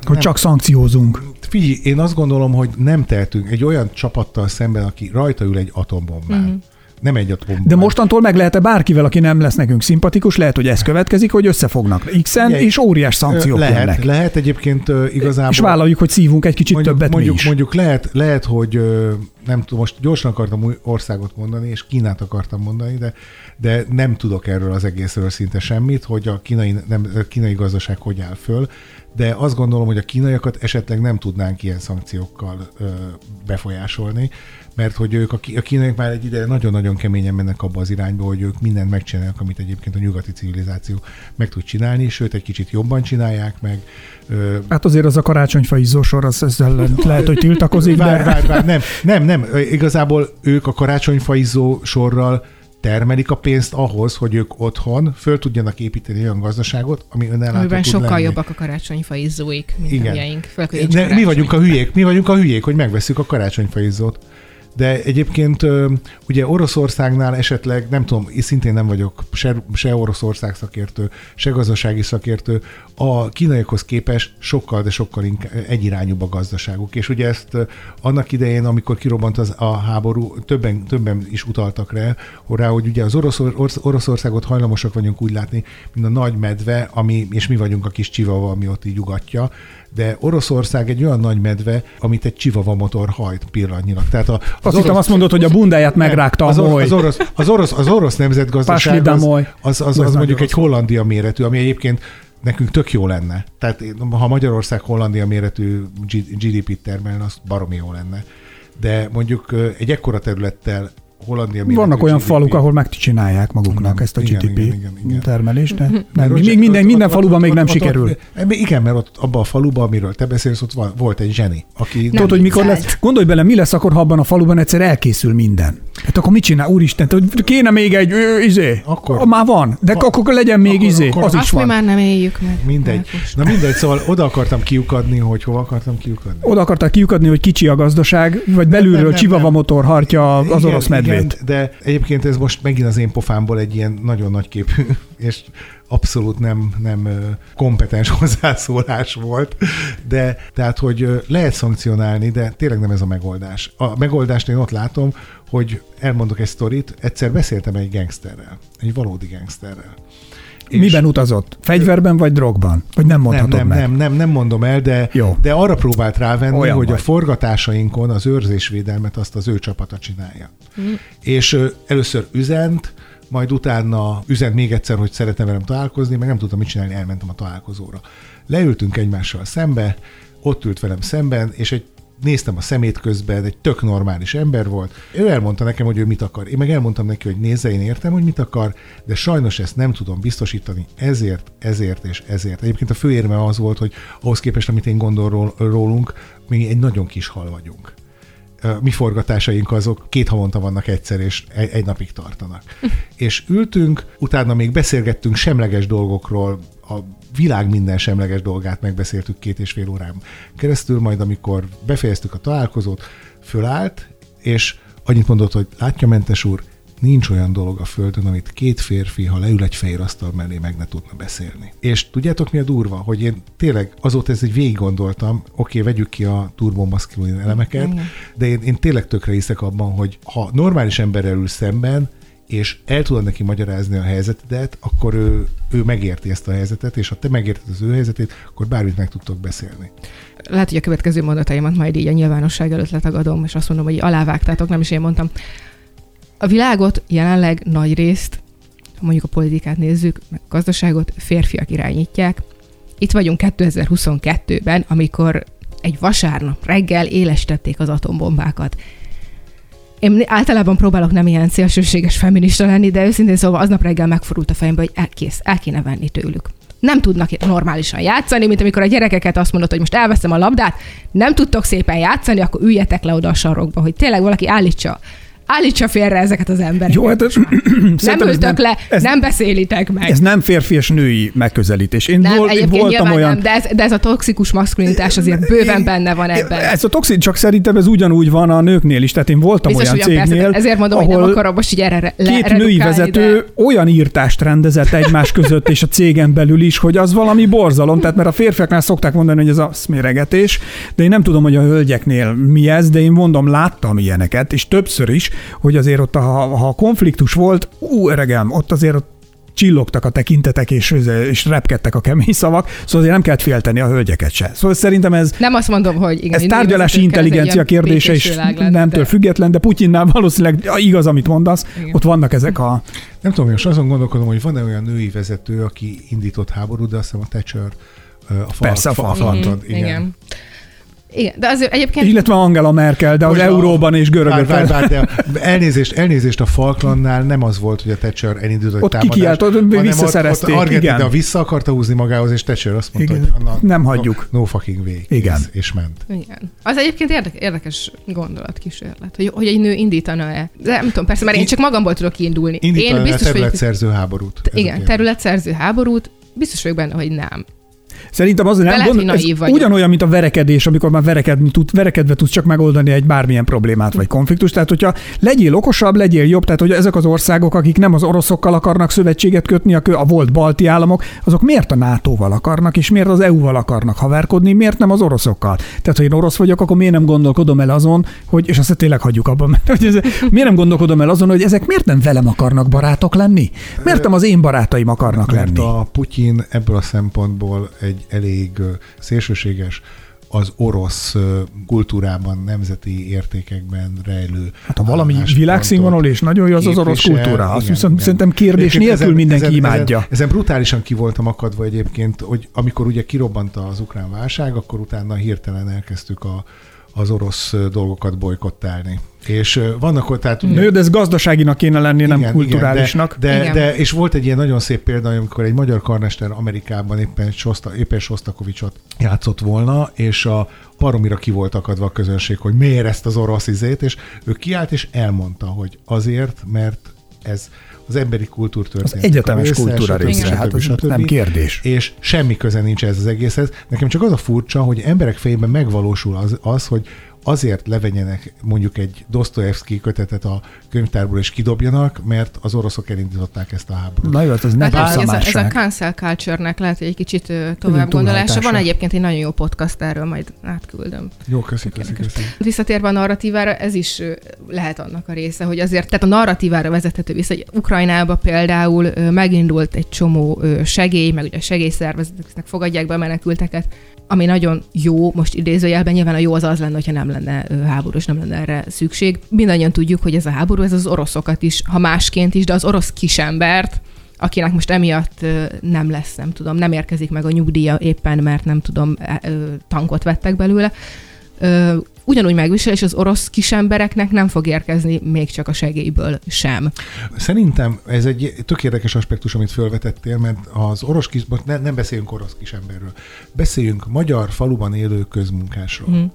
[SPEAKER 5] Hogy
[SPEAKER 6] Nem.
[SPEAKER 5] csak szankciózunk.
[SPEAKER 6] Figyelj, én azt gondolom, hogy nem tehetünk egy olyan csapattal szemben, aki rajta ül egy atombombán. Mm-hmm. Nem egy atombombán.
[SPEAKER 5] De mostantól meg lehet-e bárkivel, aki nem lesz nekünk szimpatikus, lehet, hogy ez következik, hogy összefognak X-en,
[SPEAKER 6] Figyelj,
[SPEAKER 5] és óriás szankciók
[SPEAKER 6] lehet,
[SPEAKER 5] jönnek.
[SPEAKER 6] lehet egyébként igazából...
[SPEAKER 5] És vállaljuk, hogy szívunk egy kicsit
[SPEAKER 6] mondjuk,
[SPEAKER 5] többet
[SPEAKER 6] mondjuk,
[SPEAKER 5] mi is.
[SPEAKER 6] mondjuk lehet, lehet, hogy nem tudom, most gyorsan akartam új országot mondani, és Kínát akartam mondani, de, de nem tudok erről az egészről szinte semmit, hogy a kínai, nem, a kínai gazdaság hogy áll föl, de azt gondolom, hogy a kínaiakat esetleg nem tudnánk ilyen szankciókkal ö, befolyásolni, mert hogy ők a, kínaiak már egy ideje nagyon-nagyon keményen mennek abba az irányba, hogy ők mindent megcsinálják, amit egyébként a nyugati civilizáció meg tud csinálni, sőt egy kicsit jobban csinálják meg. Ö,
[SPEAKER 5] Hát azért az a karácsonyfa izzósor, az ezzel *laughs* lehet, hogy tiltakozik, de...
[SPEAKER 6] várj, várj, nem, nem, nem. Igazából ők a karácsonyfaizó sorral termelik a pénzt ahhoz, hogy ők otthon föl tudjanak építeni olyan gazdaságot, ami önállátó
[SPEAKER 7] Amiben
[SPEAKER 6] tud
[SPEAKER 7] sokkal
[SPEAKER 6] lenni.
[SPEAKER 7] jobbak a karácsonyfa izzóik, mint
[SPEAKER 6] Igen.
[SPEAKER 7] a miénk.
[SPEAKER 6] De mi vagyunk a hülyék, mi vagyunk a hülyék, hogy megveszük a karácsonyfaizzót. De egyébként ugye Oroszországnál esetleg, nem tudom, én szintén nem vagyok se, se Oroszország szakértő, se gazdasági szakértő, a kínaiakhoz képest sokkal, de sokkal inkább egyirányúbb a gazdaságuk. És ugye ezt annak idején, amikor kirobbant az, a háború, többen, többen is utaltak rá, rá, hogy ugye az Orosz, Orosz, Oroszországot hajlamosak vagyunk úgy látni, mint a nagy medve, ami, és mi vagyunk a kis csivava, ami ott így ugatja, de Oroszország egy olyan nagy medve, amit egy csivava motor hajt pillanatnyilag. Tehát a,
[SPEAKER 5] Azt hittem azt mondod, hogy a bundáját megrágta
[SPEAKER 6] az,
[SPEAKER 5] a moly.
[SPEAKER 6] az, orosz, az, orosz, az orosz nemzetgazdaság az, az, az, az mondjuk egy Hollandia méretű, ami egyébként nekünk tök jó lenne. Tehát ha Magyarország Hollandia méretű GDP-t termelne, az baromi jó lenne. De mondjuk egy ekkora területtel Hollandia
[SPEAKER 5] Vannak olyan
[SPEAKER 6] GDP
[SPEAKER 5] faluk, ahol megcsinálják maguknak
[SPEAKER 6] Igen,
[SPEAKER 5] ezt a
[SPEAKER 6] igen,
[SPEAKER 5] GDP
[SPEAKER 6] igen, igen, igen.
[SPEAKER 5] termelést, de nem,
[SPEAKER 6] Mert
[SPEAKER 5] még minden, minden
[SPEAKER 6] ott-
[SPEAKER 5] faluban
[SPEAKER 6] ott-
[SPEAKER 5] még
[SPEAKER 6] ott-
[SPEAKER 5] nem
[SPEAKER 6] ott-
[SPEAKER 5] sikerül.
[SPEAKER 6] ott- Igen, mert ott abban a faluban, amiről te beszélsz, ott van- volt egy zseni, aki...
[SPEAKER 5] Tudod, hogy mikor lesz? Gondolj bele, mi lesz akkor, ha abban a faluban egyszer elkészül minden. Hát akkor mit csinál? Úristen, hogy kéne még egy ö, izé.
[SPEAKER 6] Akkor-
[SPEAKER 5] Ah, Már van, de
[SPEAKER 6] Va-
[SPEAKER 5] akkor legyen még
[SPEAKER 6] akkor-
[SPEAKER 5] izé.
[SPEAKER 6] akkor-
[SPEAKER 5] Az is
[SPEAKER 7] Azt mi
[SPEAKER 5] van.
[SPEAKER 7] már nem éljük meg.
[SPEAKER 6] Mindegy. Na mindegy, szóval oda akartam kiukadni, hogy hova akartam kiukadni.
[SPEAKER 5] Oda akarták kiukadni, hogy kicsi a gazdaság, vagy belülről
[SPEAKER 6] nem, nem,
[SPEAKER 5] csivava
[SPEAKER 6] nem.
[SPEAKER 5] motor hartja az orosz medvét.
[SPEAKER 6] Igen, de egyébként ez most megint az én pofámból egy ilyen nagyon nagy képű, *laughs* és abszolút nem, nem kompetens *laughs* hozzászólás volt, de tehát, hogy lehet szankcionálni, de tényleg nem ez a megoldás. A megoldást én ott látom, hogy elmondok egy sztorit, egyszer beszéltem egy gangsterrel, egy valódi gangsterrel. És-
[SPEAKER 5] Miben utazott? Fegyverben vagy drogban? Vagy nem
[SPEAKER 6] nem,
[SPEAKER 5] mondhatod
[SPEAKER 6] nem,
[SPEAKER 5] meg?
[SPEAKER 6] nem, nem, nem mondom el, de,
[SPEAKER 5] Jó.
[SPEAKER 6] de arra próbált rávenni,
[SPEAKER 5] Olyan
[SPEAKER 6] hogy
[SPEAKER 5] vagy.
[SPEAKER 6] a forgatásainkon az őrzésvédelmet azt az ő csapata csinálja. És ö, először üzent, majd utána üzent még egyszer, hogy szeretne velem találkozni, meg nem tudtam mit csinálni, elmentem a találkozóra. Leültünk egymással szembe, ott ült velem szemben, és egy néztem a szemét közben, egy tök normális ember volt. Ő elmondta nekem, hogy ő mit akar. Én meg elmondtam neki, hogy nézze, én értem, hogy mit akar, de sajnos ezt nem tudom biztosítani, ezért, ezért és ezért. Egyébként a fő érme az volt, hogy ahhoz képest, amit én gondol rólunk, mi egy nagyon kis hal vagyunk mi forgatásaink azok két havonta vannak egyszer, és egy, napig tartanak. *laughs* és ültünk, utána még beszélgettünk semleges dolgokról, a világ minden semleges dolgát megbeszéltük két és fél órán keresztül, majd amikor befejeztük a találkozót, fölállt, és annyit mondott, hogy látja, Mentes úr, nincs olyan dolog a Földön, amit két férfi, ha leül egy fehér asztal mellé, meg ne tudna beszélni. És tudjátok mi a durva? Hogy én tényleg azóta ez egy végig gondoltam, oké, okay, vegyük ki a turbomaszkulin elemeket, Igen. de én, én tényleg tökre hiszek abban, hogy ha normális emberrel ül szemben, és el tudod neki magyarázni a helyzetedet, akkor ő, ő megérti ezt a helyzetet, és ha te megérted az ő helyzetét, akkor bármit meg tudtok beszélni.
[SPEAKER 7] Lehet, hogy a következő mondataimat majd így a nyilvánosság előtt letagadom, és azt mondom, hogy alávágtátok, nem is én mondtam. A világot jelenleg nagy részt, ha mondjuk a politikát nézzük, meg a gazdaságot, férfiak irányítják. Itt vagyunk 2022-ben, amikor egy vasárnap reggel élesítették az atombombákat. Én általában próbálok nem ilyen szélsőséges feminista lenni, de őszintén szóval aznap reggel megforult a fejembe, hogy el, kész, el kéne venni tőlük. Nem tudnak normálisan játszani, mint amikor a gyerekeket azt mondod, hogy most elveszem a labdát, nem tudtok szépen játszani, akkor üljetek le oda a sarokba, hogy tényleg valaki állítsa állítsa félre ezeket az embereket.
[SPEAKER 5] Jó, hát
[SPEAKER 7] nem *clears throat* ültök le, ez, nem beszélitek meg.
[SPEAKER 5] Ez nem férfi és női megközelítés.
[SPEAKER 7] Én nem, vol, voltam olyan... Nem, de, ez, de ez a toxikus maszkulinitás azért bőven benne van ebben.
[SPEAKER 5] Ez a toxik, csak szerintem ez ugyanúgy van a nőknél is. Tehát én voltam Biztos, olyan cégnél, persze,
[SPEAKER 7] ezért mondom, ahol hogy nem akarom most így erre le,
[SPEAKER 5] Két női vezető de... olyan írtást rendezett egymás között és a cégen belül is, hogy az valami borzalom. Tehát mert a férfiaknál szokták mondani, hogy ez a szméregetés, de én nem tudom, hogy a hölgyeknél mi ez, de én mondom, láttam ilyeneket, és többször is, hogy azért ott, ha, ha konfliktus volt, ú, öregem, ott azért ott csillogtak a tekintetek, és, és repkedtek a kemény szavak, szóval azért nem kellett félteni a hölgyeket se. Szóval szerintem ez...
[SPEAKER 7] Nem azt mondom, hogy igen.
[SPEAKER 5] Ez tárgyalási intelligencia kérdése is nemtől de... független, de Putyinnál valószínűleg igaz, amit mondasz, igen. ott vannak ezek a...
[SPEAKER 6] Nem tudom, most azon gondolkodom, hogy van-e olyan női vezető, aki indított háborút, de azt hiszem a Thatcher a fal,
[SPEAKER 5] Persze, a fal, fal,
[SPEAKER 7] fal, igen. igen. Igen, de azért egyébként...
[SPEAKER 5] Illetve Angela Merkel, de az euróban és görögök. Bár, bár,
[SPEAKER 6] de elnézést, elnézést a Falklandnál nem az volt, hogy a Thatcher elindított
[SPEAKER 5] ott támadást. Kikiált, ott visszaszerezték. Ott, ott
[SPEAKER 6] Argentina vissza akarta húzni magához, és Thatcher azt mondta,
[SPEAKER 5] igen. hogy na, nem hagyjuk.
[SPEAKER 6] No, no fucking way.
[SPEAKER 5] Igen.
[SPEAKER 6] És, és ment.
[SPEAKER 7] Igen. Az egyébként érdekes, érdekes gondolatkísérlet, hogy, hogy egy nő indítana-e. De nem tudom, persze, mert én csak magamból tudok kiindulni.
[SPEAKER 6] Indítana én biztos, területszerző háborút.
[SPEAKER 7] Igen, területszerző háborút. Biztos vagyok benne, hogy nem.
[SPEAKER 5] Szerintem az nem gond, ez ugyanolyan, mint a verekedés, amikor már verekedni tud, verekedve tudsz csak megoldani egy bármilyen problémát vagy konfliktust. Tehát, hogyha legyél okosabb, legyél jobb, tehát hogy ezek az országok, akik nem az oroszokkal akarnak szövetséget kötni, a, a volt balti államok, azok miért a NATO-val akarnak, és miért az EU-val akarnak haverkodni, miért nem az oroszokkal? Tehát, ha én orosz vagyok, akkor miért nem gondolkodom el azon, hogy, és azt tényleg hagyjuk abban, *laughs* mert hogy ez, miért nem gondolkodom el azon, hogy ezek miért nem velem akarnak barátok lenni? Miért nem az én barátaim akarnak
[SPEAKER 6] mert
[SPEAKER 5] lenni?
[SPEAKER 6] a Putyin ebből a szempontból egy elég szélsőséges, az orosz kultúrában, nemzeti értékekben rejlő.
[SPEAKER 5] Hát ha valami világszínvonal és nagyon jó, az az orosz kultúra. Azt viszont igen. szerintem kérdés egyébként nélkül ezen, mindenki ezen, imádja.
[SPEAKER 6] Ezen, ezen brutálisan ki voltam akadva egyébként, hogy amikor ugye kirobbant az ukrán válság, akkor utána hirtelen elkezdtük a, az orosz dolgokat bolykottálni. És vannak ott, tehát...
[SPEAKER 5] Ugye, de ez gazdaságinak kéne lenni, igen, nem kulturálisnak.
[SPEAKER 6] Igen, de, de, de, és volt egy ilyen nagyon szép példa, amikor egy magyar karmester Amerikában éppen, Sosta, éppen Sostakovicsot játszott volna, és a paromira ki volt akadva a közönség, hogy miért ezt az orosz izét, és ő kiállt és elmondta, hogy azért, mert ez az emberi kultúrtörténet.
[SPEAKER 5] Az egyetemes kultúra része, hát az nem kérdés.
[SPEAKER 6] És semmi köze nincs ez az egészhez. Nekem csak az a furcsa, hogy emberek fejében megvalósul az, az hogy azért levegyenek mondjuk egy Dostoyevsky kötetet a könyvtárból és kidobjanak, mert az oroszok elindították ezt a háborút.
[SPEAKER 5] Na jó, hát ez nem hát,
[SPEAKER 7] ez, a, ez a cancel culture-nek lehet, egy kicsit tovább gondolása. Van egyébként egy nagyon jó podcast erről, majd átküldöm.
[SPEAKER 6] Jó, köszi, köszi, köszi.
[SPEAKER 7] Visszatérve a narratívára, ez is lehet annak a része, hogy azért, tehát a narratívára vezethető vissza, hogy Ukrajnába például megindult egy csomó segély, meg ugye a segélyszervezeteknek fogadják be a menekülteket, ami nagyon jó, most idézőjelben nyilván a jó az az lenne, hogyha nem lenne háború, és nem lenne erre szükség. Mindannyian tudjuk, hogy ez a háború, ez az oroszokat is, ha másként is, de az orosz kisembert, akinek most emiatt nem lesz, nem tudom, nem érkezik meg a nyugdíja éppen, mert nem tudom, tankot vettek belőle, ö, ugyanúgy megvisel, és az orosz kisembereknek nem fog érkezni még csak a segélyből sem.
[SPEAKER 6] Szerintem ez egy tök érdekes aspektus, amit felvetettél, mert az orosz kis, ne, nem beszéljünk orosz kisemberről, beszéljünk magyar faluban élő közmunkásról,
[SPEAKER 7] Mhm.
[SPEAKER 6] mm.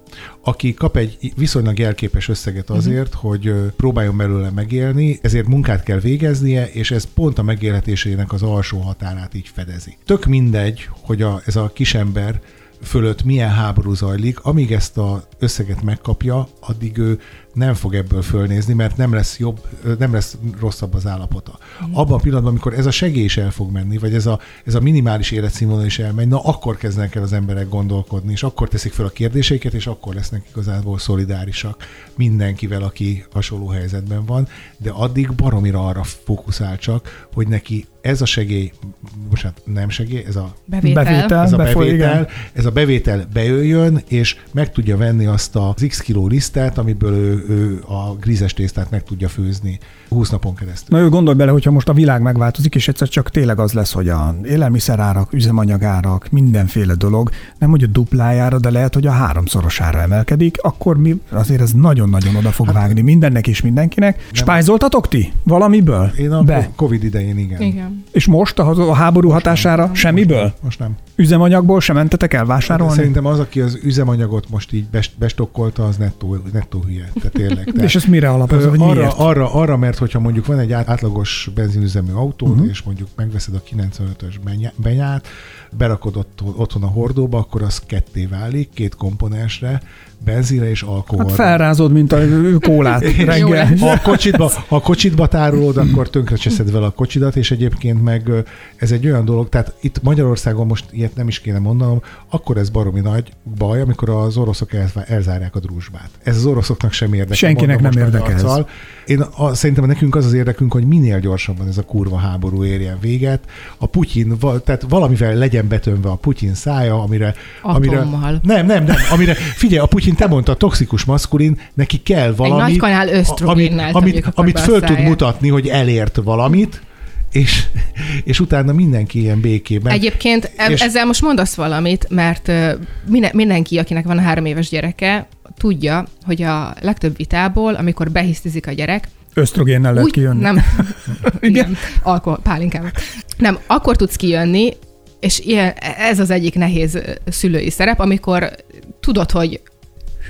[SPEAKER 6] aki kap egy viszonylag jelképes összeget azért, mm. hogy próbáljon belőle megélni, ezért munkát kell végeznie, és ez pont a megélhetésének az alsó határát így fedezi. Tök mindegy, hogy a, ez a kisember fölött milyen háború zajlik, amíg ezt a összeget megkapja, addig ő nem fog ebből fölnézni, mert nem lesz jobb, nem lesz rosszabb az állapota. Abban a pillanatban, amikor ez a segély is el fog menni, vagy ez a, ez a minimális életszínvonal is elmegy, na akkor kezdenek el az emberek gondolkodni, és akkor teszik fel a kérdéseiket, és akkor lesznek igazából szolidárisak mindenkivel, aki hasonló helyzetben van, de addig baromira arra fókuszál csak, hogy neki ez a segély, bocsánat, nem segély, ez a
[SPEAKER 7] Bevétel.
[SPEAKER 5] Bevétel.
[SPEAKER 6] ez a bevétel,
[SPEAKER 5] igen.
[SPEAKER 6] ez a bevétel bejöjjön, és meg tudja venni azt az x kiló lisztet, amiből ő, ő a grízes tésztát meg tudja főzni 20 napon keresztül.
[SPEAKER 5] Na jó, gondolj bele, hogyha most a világ megváltozik, és egyszer csak tényleg az lesz, hogy a élelmiszerárak, üzemanyagárak, mindenféle dolog, nem hogy a duplájára, de lehet, hogy a háromszorosára emelkedik, akkor mi azért ez nagyon-nagyon oda fog vágni mindennek és mindenkinek. Spájzoltatok ti valamiből?
[SPEAKER 6] Én a
[SPEAKER 5] Be.
[SPEAKER 6] Covid idején igen.
[SPEAKER 7] Igen.
[SPEAKER 5] És most a, a háború hatására semmiből?
[SPEAKER 6] Most nem.
[SPEAKER 5] Üzemanyagból sem mentetek el vásárolni?
[SPEAKER 6] Szerintem az, aki az üzemanyagot most így best- bestokkolta, az nettó, nettó hülye. Tényleg. Tehát,
[SPEAKER 5] És ez mire alapozza,
[SPEAKER 6] Ö,
[SPEAKER 5] vagy
[SPEAKER 6] arra,
[SPEAKER 5] miért?
[SPEAKER 6] arra, arra, mert hogyha mondjuk van egy át- átlagos benzinüzemű autód,
[SPEAKER 5] Mhm.
[SPEAKER 6] uh-huh. és mondjuk megveszed a 95-ös beny- benyát, berakod ott, otthon a hordóba, akkor az ketté válik, két komponensre, benzinre és alkoholra.
[SPEAKER 5] Hát felrázod, mint a kólát *laughs* reggel.
[SPEAKER 6] Ha a, kocsitba, ha a kocsitba tárolod, akkor tönkrecseszed vele a kocsidat, és egyébként meg ez egy olyan dolog, tehát itt Magyarországon most ilyet nem is kéne mondanom, akkor ez baromi nagy baj, amikor az oroszok el, elzárják a drúzsbát. Ez az oroszoknak sem érdeke.
[SPEAKER 5] Senkinek nem érdeke ez.
[SPEAKER 6] arccal. Én a, szerintem nekünk az az érdekünk, hogy minél gyorsabban ez a kurva háború érjen véget. A Putyin, tehát valamivel legyen betönve a Putyin szája, amire... amire
[SPEAKER 7] Atommal.
[SPEAKER 6] nem, nem, nem. Amire, figyelj, a Putyin, te mondta, a toxikus maszkulin, neki kell valami...
[SPEAKER 7] nagy kanál
[SPEAKER 6] amit, amit, föl tud mutatni, hogy elért valamit, és, és utána mindenki ilyen békében.
[SPEAKER 7] Egyébként
[SPEAKER 6] És-
[SPEAKER 7] ezzel most mondasz valamit, mert mindenki, akinek van a három éves gyereke, tudja, hogy a legtöbb vitából, amikor behisztizik a gyerek,
[SPEAKER 5] Ösztrogénnel lehet kijönni.
[SPEAKER 7] nem, *laughs* igen, alkohol, pálinkával. Nem, akkor tudsz kijönni, és ilyen, ez az egyik nehéz szülői szerep, amikor tudod, hogy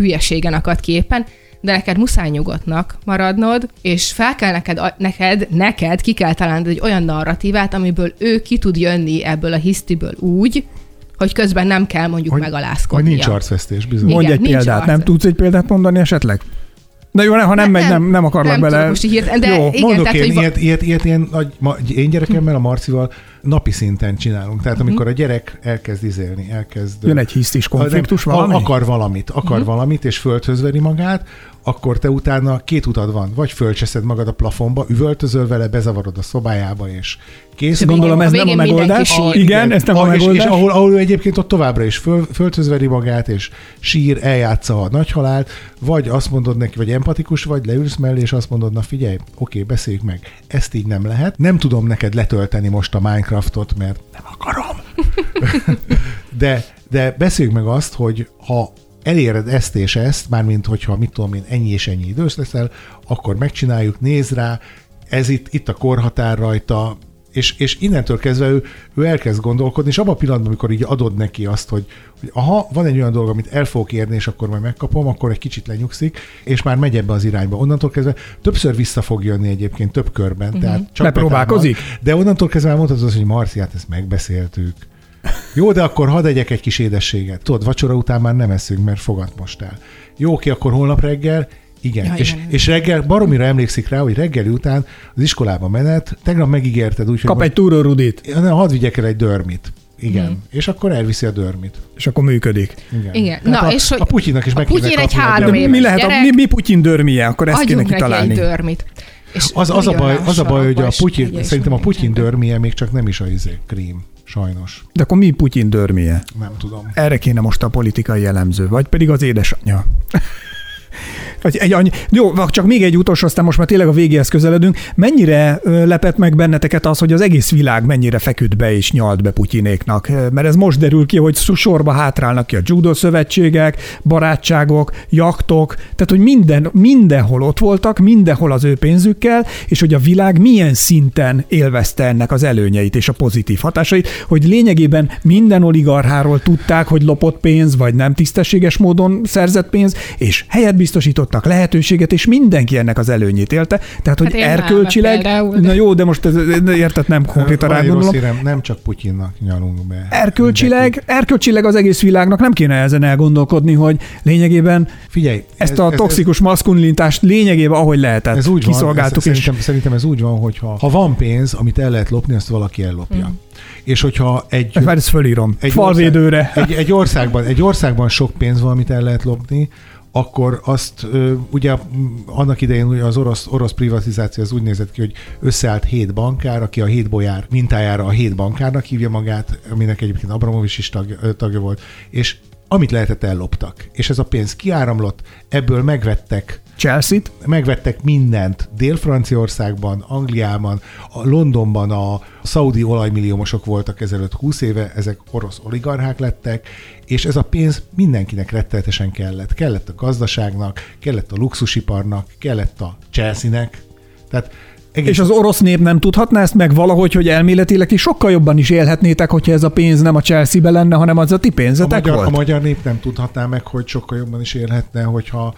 [SPEAKER 7] hülyeségen akad ki éppen, de neked muszáj nyugodtnak maradnod, és fel kell neked, neked, neked ki kell találnod egy olyan narratívát, amiből ő ki tud jönni ebből a hisztiből úgy, hogy közben nem kell mondjuk
[SPEAKER 6] hogy,
[SPEAKER 7] megalázkodnia.
[SPEAKER 6] hogy nincs arcvesztés, bizony.
[SPEAKER 7] Igen,
[SPEAKER 5] Mondj egy példát,
[SPEAKER 7] arc.
[SPEAKER 5] nem tudsz egy példát mondani esetleg? Na jó, ha nem megy, nem, nem akarlak
[SPEAKER 7] nem
[SPEAKER 5] bele.
[SPEAKER 7] most hirtelen, de
[SPEAKER 5] Jó,
[SPEAKER 7] igen,
[SPEAKER 6] Mondok
[SPEAKER 7] tehát,
[SPEAKER 6] én,
[SPEAKER 7] hogy
[SPEAKER 6] ilyet, ilyet, ilyet ilyen nagy, ma, én gyerekemmel, a Marcival napi szinten csinálunk. Tehát amikor a gyerek elkezd izélni, elkezd...
[SPEAKER 5] Jön egy hisztis konfliktus
[SPEAKER 6] nem,
[SPEAKER 5] valami?
[SPEAKER 6] Akar valamit, akar uh-huh. valamit, és földhöz veri magát, akkor te utána két utad van. Vagy fölcseszed magad a plafonba, üvöltözöl vele, bezavarod a szobájába, és kész.
[SPEAKER 7] És
[SPEAKER 5] Gondolom
[SPEAKER 7] A
[SPEAKER 5] ez nem a megoldás.
[SPEAKER 7] sír.
[SPEAKER 5] Igen, ez nem a
[SPEAKER 6] és,
[SPEAKER 5] megoldás.
[SPEAKER 6] és ahol, ahol ő egyébként ott továbbra is föl, föltözveri magát, és sír, eljátsza a nagy halált, vagy azt mondod neki, vagy empatikus vagy, leülsz mellé, és azt mondod, na figyelj, oké, beszéljük meg, ezt így nem lehet. Nem tudom neked letölteni most a Minecraftot, mert nem akarom. *laughs* de, de beszéljük meg azt, hogy ha eléred ezt és ezt, mármint hogyha mit tudom én, ennyi és ennyi idős leszel, akkor megcsináljuk, néz rá, ez itt, itt a korhatár rajta, és, és innentől kezdve ő, ő elkezd gondolkodni, és abban a pillanatban, amikor így adod neki azt, hogy, hogy aha, van egy olyan dolog, amit el fogok érni, és akkor majd megkapom, akkor egy kicsit lenyugszik, és már megy ebbe az irányba. Onnantól kezdve többször vissza fog jönni egyébként több körben. Uh-huh. Tehát csak
[SPEAKER 5] Bepróbálkozik?
[SPEAKER 6] betámad. De onnantól kezdve már mondhatod azt, hogy Marci, hát ezt megbeszéltük. Jó, de akkor hadd egyek egy kis édességet. Tudod, vacsora után már nem eszünk, mert fogat most el. Jó, oké, akkor holnap reggel, igen.
[SPEAKER 7] Ja,
[SPEAKER 6] Ja, és,
[SPEAKER 7] igen.
[SPEAKER 6] és reggel, baromira emlékszik rá, hogy reggeli után az iskolába menet, tegnap megígérted úgy,
[SPEAKER 5] Kap
[SPEAKER 6] hogy
[SPEAKER 5] egy túrórudit,
[SPEAKER 6] most, ne, hadd vigyek el egy dörmit. Igen. Hmm. És akkor elviszi a dörmit.
[SPEAKER 5] és akkor működik.
[SPEAKER 6] Igen.
[SPEAKER 7] Igen. Na,
[SPEAKER 6] a,
[SPEAKER 7] és hogy
[SPEAKER 6] a Putyinnak is
[SPEAKER 7] a
[SPEAKER 6] meg
[SPEAKER 7] Putyin egy
[SPEAKER 6] a
[SPEAKER 7] három éves
[SPEAKER 5] mi lehet a,
[SPEAKER 7] gyerek,
[SPEAKER 5] mi, mi Putyin dörmije? Akkor ezt kéne kitalálni.
[SPEAKER 7] egy dörmit. És
[SPEAKER 6] Az, az, a baj, az a baj, hogy a Putyin, szerintem a Putyin dörmije még csak nem is a izé, krím. Sajnos.
[SPEAKER 5] De akkor mi Putyin dörmije?
[SPEAKER 6] Nem tudom.
[SPEAKER 5] Erre kéne most a politikai jellemző, vagy pedig az édesanyja. Egy, egy jó, csak még egy utolsó, aztán most már tényleg a végéhez közeledünk. Mennyire lepett meg benneteket az, hogy az egész világ mennyire feküdt be és nyalt be Putyinéknak? Mert ez most derül ki, hogy sorba hátrálnak ki a judo szövetségek, barátságok, jaktok, tehát hogy minden, mindenhol ott voltak, mindenhol az ő pénzükkel, és hogy a világ milyen szinten élvezte ennek az előnyeit és a pozitív hatásait, hogy lényegében minden oligarcháról tudták, hogy lopott pénz, vagy nem tisztességes módon szerzett pénz, és helyet biztosítottak, lehetőséget, és mindenki ennek az előnyét élte. Tehát, hogy
[SPEAKER 7] Hát
[SPEAKER 5] erkölcsileg, na jó, de most ez, érted, nem konkrétan
[SPEAKER 6] Van
[SPEAKER 5] rá gondolom.
[SPEAKER 6] hírem, nem csak Putyinnak nyalunk be.
[SPEAKER 5] Erkölcsileg, erkölcsileg az egész világnak nem kéne ezen elgondolkodni, hogy lényegében
[SPEAKER 6] Figyelj,
[SPEAKER 5] ezt a toxikus maszkulinitást lényegében, ahogy lehetett,
[SPEAKER 6] ez úgy van,
[SPEAKER 5] kiszolgáltuk,
[SPEAKER 6] ez,
[SPEAKER 5] és
[SPEAKER 6] szerintem, szerintem ez úgy van, hogy ha, ha van pénz, amit el lehet lopni, azt valaki ellopja. Mm. És hogyha egy,
[SPEAKER 5] Már ezt fölírom.
[SPEAKER 6] egy
[SPEAKER 5] Falvédőre.
[SPEAKER 6] Ország, egy, egy, országban, egy országban sok pénz van, amit el lehet lopni, akkor azt ugye annak idején ugye az orosz, orosz privatizáció az úgy nézett ki, hogy összeállt hét bankár, aki a hét bolyár mintájára a hét bankárnak hívja magát, aminek egyébként Abramovics is tagja, ö, tagja volt, és amit lehetett elloptak. És ez a pénz kiáramlott, ebből megvettek
[SPEAKER 5] Chelsea-t.
[SPEAKER 6] megvettek mindent Dél-Franciaországban, Angliában, a Londonban a szaudi olajmilliómosok voltak ezelőtt 20 éve, ezek orosz oligarchák lettek, és ez a pénz mindenkinek rettenetesen kellett. Kellett a gazdaságnak, kellett a luxusiparnak, kellett a Chelsea-nek. Tehát egész
[SPEAKER 5] És az orosz nép nem tudhatná ezt meg valahogy, hogy elméletileg is sokkal jobban is élhetnétek, hogyha ez a pénz nem a Chelsea-be lenne, hanem az a ti
[SPEAKER 6] a
[SPEAKER 5] pénzetek
[SPEAKER 6] magyar, a
[SPEAKER 5] volt?
[SPEAKER 6] magyar nép nem tudhatná meg, hogy sokkal jobban is élhetne, hogyha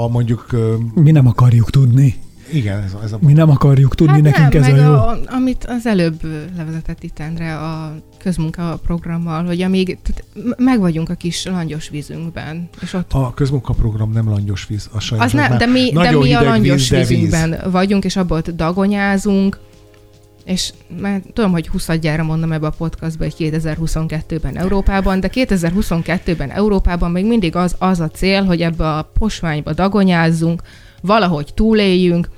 [SPEAKER 6] ha mondjuk,
[SPEAKER 5] Mi nem akarjuk tudni.
[SPEAKER 6] igen, ez a, ez a
[SPEAKER 5] Mi nem akarjuk tudni,
[SPEAKER 7] Hát
[SPEAKER 5] nekünk
[SPEAKER 7] nem,
[SPEAKER 5] ez a jó.
[SPEAKER 7] A, amit az előbb levezetett itt Endre a közmunka programmal, hogy amíg tehát meg vagyunk a kis langyos vízünkben, és ott
[SPEAKER 6] A közmunkaprogram nem langyos víz, a sajnos
[SPEAKER 7] az nem, de mi, de mi a langyos
[SPEAKER 6] víz, de víz.
[SPEAKER 7] vízünkben vagyunk, és abból dagonyázunk, és már tudom, hogy 20 mondom ebbe a podcastba, hogy 2022-ben Európában, de 2022-ben Európában még mindig az, az a cél, hogy ebbe a posványba dagonyázzunk, valahogy túléljünk,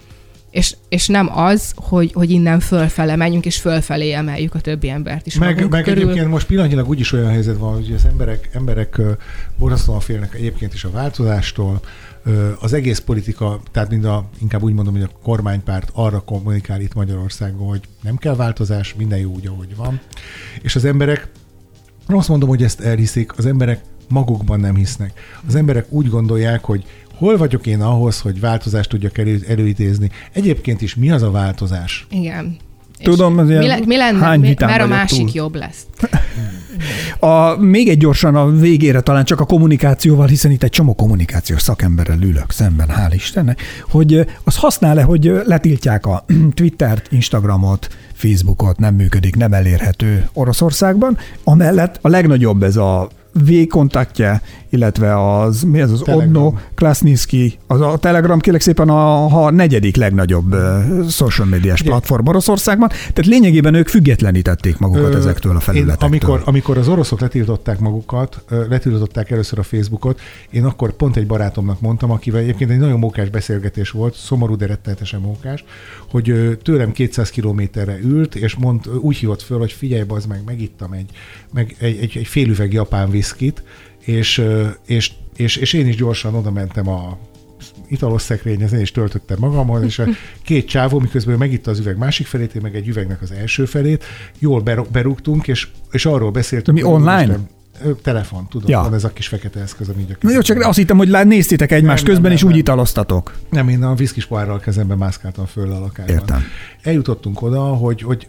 [SPEAKER 7] és, és nem az, hogy, hogy innen fölfele menjünk, és fölfelé emeljük a többi embert is
[SPEAKER 6] Meg, meg
[SPEAKER 7] körül.
[SPEAKER 6] egyébként most pillanatnyilag úgyis olyan helyzet van, hogy az emberek, emberek borzasztóan félnek egyébként is a változástól. Az egész politika, tehát mind a, inkább úgy mondom, hogy a kormánypárt arra kommunikál itt Magyarországon, hogy nem kell változás, minden jó úgy, ahogy van. És az emberek, azt mondom, hogy ezt elhiszik, az emberek magukban nem hisznek. Az emberek úgy gondolják, hogy hol vagyok én ahhoz, hogy változást tudjak elő, előidézni. Egyébként is mi az a változás?
[SPEAKER 7] Igen.
[SPEAKER 5] Tudom, az ilyen
[SPEAKER 7] mi, le, mi lenne,
[SPEAKER 5] hány
[SPEAKER 7] mi, mert a másik
[SPEAKER 5] túl.
[SPEAKER 7] jobb lesz. *laughs*
[SPEAKER 5] A, még egy gyorsan a végére talán csak a kommunikációval, hiszen itt egy csomó kommunikációs szakemberrel ülök szemben, hál' Istennek, hogy az használ-e, hogy letiltják a *clears throat* Twittert, Instagramot, Facebookot, nem működik, nem elérhető Oroszországban. Amellett a legnagyobb ez a V-kontaktje, illetve az, mi ez az
[SPEAKER 6] Telegram.
[SPEAKER 5] Odno, Klasnitsky, az a Telegram kérlek szépen a, a negyedik legnagyobb social médiás platform Oroszországban, tehát lényegében ők függetlenítették magukat
[SPEAKER 6] Ö,
[SPEAKER 5] ezektől a
[SPEAKER 6] Én,
[SPEAKER 5] felületektől.
[SPEAKER 6] amikor, amikor az oroszok letiltották magukat, letiltották először a Facebookot, én akkor pont egy barátomnak mondtam, akivel egyébként egy nagyon mókás beszélgetés volt, szomorú, de rettenetesen mókás, hogy tőlem 200 kilométerre ült, és mond, úgy hívott föl, hogy figyelj, az meg, megittam egy, meg egy, egy, egy fél üveg japán viszkit, és, és, és, és én is gyorsan oda mentem a italos szekrényhez, én is töltöttem magamhoz, és a két csávó, miközben ő megitta az üveg másik felét, én meg egy üvegnek az első felét, jól berúgtunk, és, és arról beszéltünk.
[SPEAKER 5] Mi online?
[SPEAKER 6] úristen, ö, telefon, tudom,
[SPEAKER 5] Ja.
[SPEAKER 6] van ez a kis fekete eszköz, ami így a
[SPEAKER 5] Na jó, csak azt hittem, hogy lá- néztétek egymást
[SPEAKER 6] Nem,
[SPEAKER 5] közben,
[SPEAKER 6] nem,
[SPEAKER 5] és úgy
[SPEAKER 6] nem.
[SPEAKER 5] italoztatok.
[SPEAKER 6] Nem, én a viszkis pohárral a kezemben mászkáltam föl a lakásban.
[SPEAKER 5] Értem.
[SPEAKER 6] Eljutottunk oda, hogy, hogy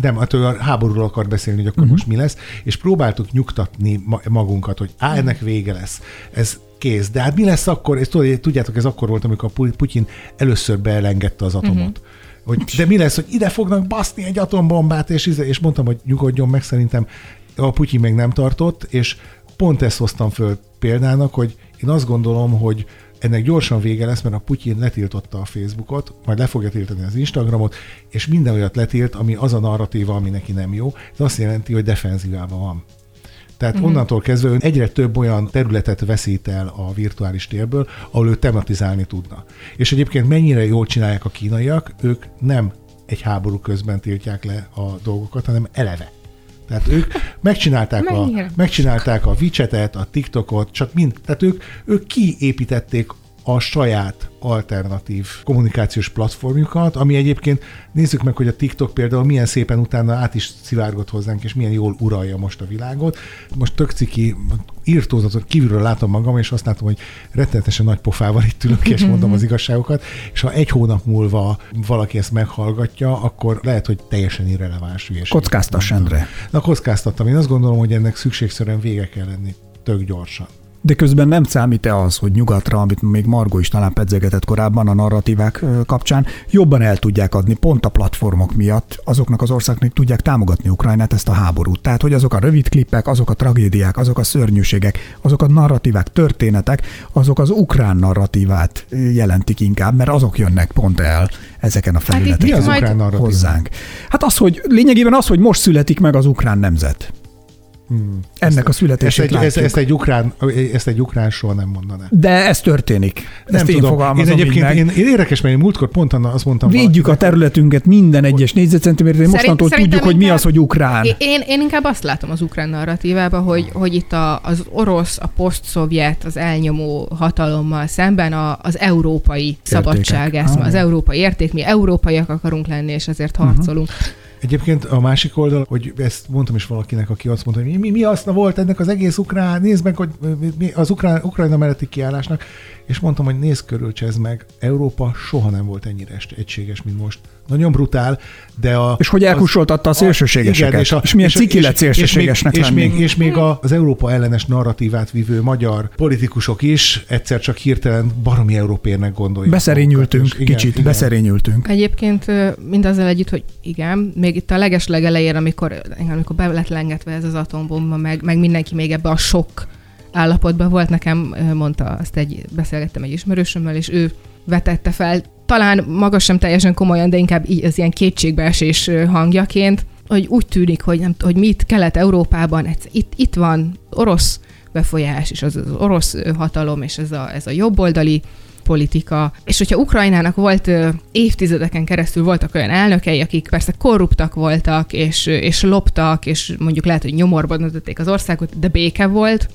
[SPEAKER 6] nem, hát a háborúról akar beszélni, hogy akkor uh-huh. most mi lesz, és próbáltuk nyugtatni ma- magunkat, hogy á, ennek vége lesz. Ez kész. De hát mi lesz akkor, és tudod- tudjátok, ez akkor volt, amikor Pu- Putyin először beelengedte az atomot. Uh-huh. Hogy, de mi lesz, hogy ide fognak baszni egy atombombát, és, íze- és mondtam, hogy nyugodjon meg, szerintem a Putyin még nem tartott, és pont ezt hoztam föl példának, hogy én azt gondolom, hogy ennek gyorsan vége lesz, mert a Putyin letiltotta a Facebookot, majd le fogja tiltani az Instagramot, és minden olyat letilt, ami az a narratíva, ami neki nem jó. Ez azt jelenti, hogy defenzívában van. Tehát uh-huh. onnantól kezdve ön egyre több olyan területet veszít el a virtuális térből, ahol ő tematizálni tudna. És egyébként mennyire jól csinálják a kínaiak, ők nem egy háború közben tiltják le a dolgokat, hanem eleve. Tehát ők megcsinálták a, megcsinálták a WeChat-et, a TikTokot, csak mind, tehát ők, ők kiépítették a saját alternatív kommunikációs platformjukat, ami egyébként nézzük meg, hogy a TikTok például milyen szépen utána át is szivárgott hozzánk, és milyen jól uralja most a világot. Most tök ciki, írtózatot kívülről látom magam, és azt látom, hogy rettenetesen nagy pofával itt ülök, és mondom az igazságokat, és ha egy hónap múlva valaki ezt meghallgatja, akkor lehet, hogy teljesen irreleváns hülyeség.
[SPEAKER 5] Kockáztass, Endre.
[SPEAKER 6] Na, kockáztattam. Én azt gondolom, hogy ennek szükségszerűen vége kell lenni tök gyorsan.
[SPEAKER 5] De közben nem számít-e az, hogy nyugatra, amit még Margo is talán pedzegetett korábban a narratívák kapcsán, jobban el tudják adni pont a platformok miatt azoknak az országnak, tudják támogatni Ukrajnát ezt a háborút. Tehát, hogy azok a rövid klippek, azok a tragédiák, azok a szörnyűségek, azok a narratívák, történetek, azok az ukrán narratívát jelentik inkább, mert azok jönnek pont el ezeken a
[SPEAKER 7] itt
[SPEAKER 5] felületeken
[SPEAKER 6] Mi az ukrán narratív?
[SPEAKER 5] hozzánk. Hát az, hogy lényegében az, hogy most születik meg az ukrán nemzet.
[SPEAKER 6] Hmm.
[SPEAKER 5] Ennek a
[SPEAKER 6] Ezt
[SPEAKER 5] születését
[SPEAKER 6] egy, ezt,
[SPEAKER 5] látjuk.
[SPEAKER 6] ezt, egy ukrán, ezt egy ukrán soha nem mondaná.
[SPEAKER 5] De ez történik. Ezt én
[SPEAKER 6] tudom. én egyébként, én, én érdekes, mert én múltkor pont anna- azt mondtam.
[SPEAKER 5] Védjük a
[SPEAKER 6] valakinek,
[SPEAKER 5] területünket minden egyes négyzetcentiméterén, mostantól tudjuk, hogy mi az, hogy ukrán.
[SPEAKER 7] Én, én inkább azt látom az ukrán narratívában, hogy, hogy itt a, az orosz, a posztszovjet, az elnyomó hatalommal szemben a, az európai szabadság eszme,
[SPEAKER 5] Ah.
[SPEAKER 7] az európai érték. Mi európaiak akarunk lenni, és ezért harcolunk.
[SPEAKER 6] Egyébként a másik oldal, hogy ezt mondtam is valakinek, aki azt mondta, hogy mi, mi, haszna volt ennek az egész ukrán, nézd meg, hogy mi, az ukrán, Ukrajna melletti kiállásnak, és mondtam, hogy nézd körül, csezd meg, Európa soha nem volt ennyire egységes, mint most. Nagyon brutál, de a...
[SPEAKER 5] És hogy elkussoltatta a szélsőségeseket.
[SPEAKER 6] igen,
[SPEAKER 5] És milyen ciki lett szélsőségesnek
[SPEAKER 6] és még,
[SPEAKER 5] lenni.
[SPEAKER 6] és még, és még a, az Európa ellenes narratívát vívő magyar politikusok is egyszer csak hirtelen baromi európérnek gondolják.
[SPEAKER 5] Beszerényültünk
[SPEAKER 6] magukat, és igen,
[SPEAKER 5] kicsit,
[SPEAKER 6] igen.
[SPEAKER 5] beszerényültünk.
[SPEAKER 7] Egyébként mindazzal együtt, hogy igen, még itt a leges legelején, amikor, amikor be lett lengetve ez az atombomba, meg, meg mindenki még ebbe a sok állapotban volt, nekem mondta, azt egy, beszélgettem egy ismerősömmel, és ő vetette fel, talán maga sem teljesen komolyan, de inkább így, az ilyen kétségbeesés hangjaként, hogy úgy tűnik, hogy, nem, hogy mi itt Kelet-Európában, itt, itt van orosz befolyás, és az, az orosz hatalom, és ez a, ez a jobboldali politika. És hogyha Ukrajnának volt évtizedeken keresztül voltak olyan elnökei, akik persze korruptak voltak, és, és loptak, és mondjuk lehet, hogy nyomorban döntötték az országot, de béke volt,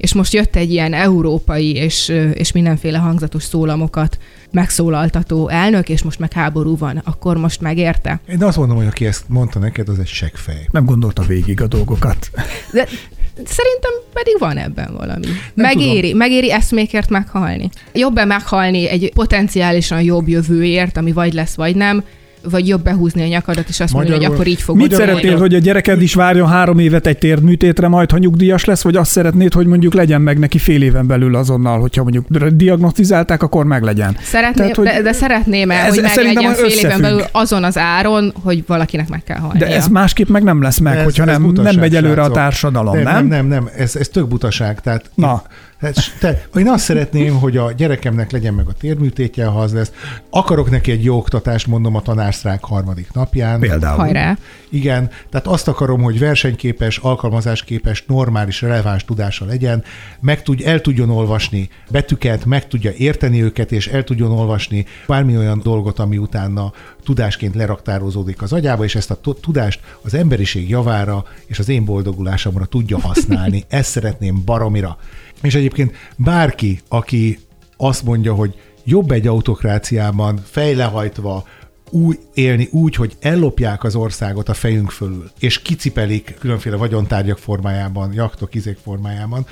[SPEAKER 7] és most jött egy ilyen európai és, és mindenféle hangzatos szólamokat megszólaltató elnök, és most meg háború van, akkor most megérte.
[SPEAKER 6] Én azt mondom, hogy aki ezt mondta neked, az egy seggfej.
[SPEAKER 5] Nem gondolta végig a dolgokat.
[SPEAKER 7] De szerintem pedig van ebben valami.
[SPEAKER 6] Nem
[SPEAKER 7] megéri,
[SPEAKER 6] tudom.
[SPEAKER 7] megéri eszmékért meghalni. Jobb-e meghalni egy potenciálisan jobb jövőért, ami vagy lesz, vagy nem, vagy jobb behúzni a nyakadat, és azt mondani, hogy
[SPEAKER 6] Magyarul-
[SPEAKER 7] akkor így fog
[SPEAKER 5] Mit
[SPEAKER 6] Magyarul-
[SPEAKER 5] szeretnél, hogy a gyereked is várjon három évet egy térműtétre, majd ha nyugdíjas lesz, vagy azt szeretnéd, hogy mondjuk legyen meg neki fél éven belül azonnal, hogyha mondjuk diagnosztizálták, akkor meg legyen.
[SPEAKER 7] Szeretném,
[SPEAKER 5] Tehát, hogy
[SPEAKER 7] de, de szeretném el,
[SPEAKER 5] ez
[SPEAKER 7] hogy meg legyen fél éven belül azon az áron, hogy valakinek meg kell halnia.
[SPEAKER 5] De ez másképp meg nem lesz meg,
[SPEAKER 6] Ez-
[SPEAKER 5] hogyha
[SPEAKER 6] ez
[SPEAKER 5] nem,
[SPEAKER 6] butaság,
[SPEAKER 5] nem megy előre a
[SPEAKER 6] srácok.
[SPEAKER 5] társadalom,
[SPEAKER 6] nem?
[SPEAKER 5] nem?
[SPEAKER 6] Nem, nem, nem, ez, ez tök butaság. Tehát
[SPEAKER 5] Na.
[SPEAKER 6] Én, te, én azt szeretném, hogy a gyerekemnek legyen meg a térműtétje, ha az lesz. Akarok neki egy jó oktatást, mondom a tanársztrák harmadik napján.
[SPEAKER 5] Például.
[SPEAKER 7] Hajrá!
[SPEAKER 6] Igen, tehát azt akarom, hogy versenyképes, alkalmazásképes, normális, releváns tudása legyen, meg tud, el tudjon olvasni betűket, meg tudja érteni őket, és el tudjon olvasni bármi olyan dolgot, ami utána tudásként leraktározódik az agyába, és ezt a tu- tudást az emberiség javára és az én boldogulásomra tudja használni. *laughs* Ezt szeretném baromira. És egyébként bárki, aki azt mondja, hogy jobb egy autokráciában fejlehajtva úgy élni úgy, hogy ellopják az országot a fejünk fölül, és kicipelik különféle vagyontárgyak formájában, jaktok, izék formájában,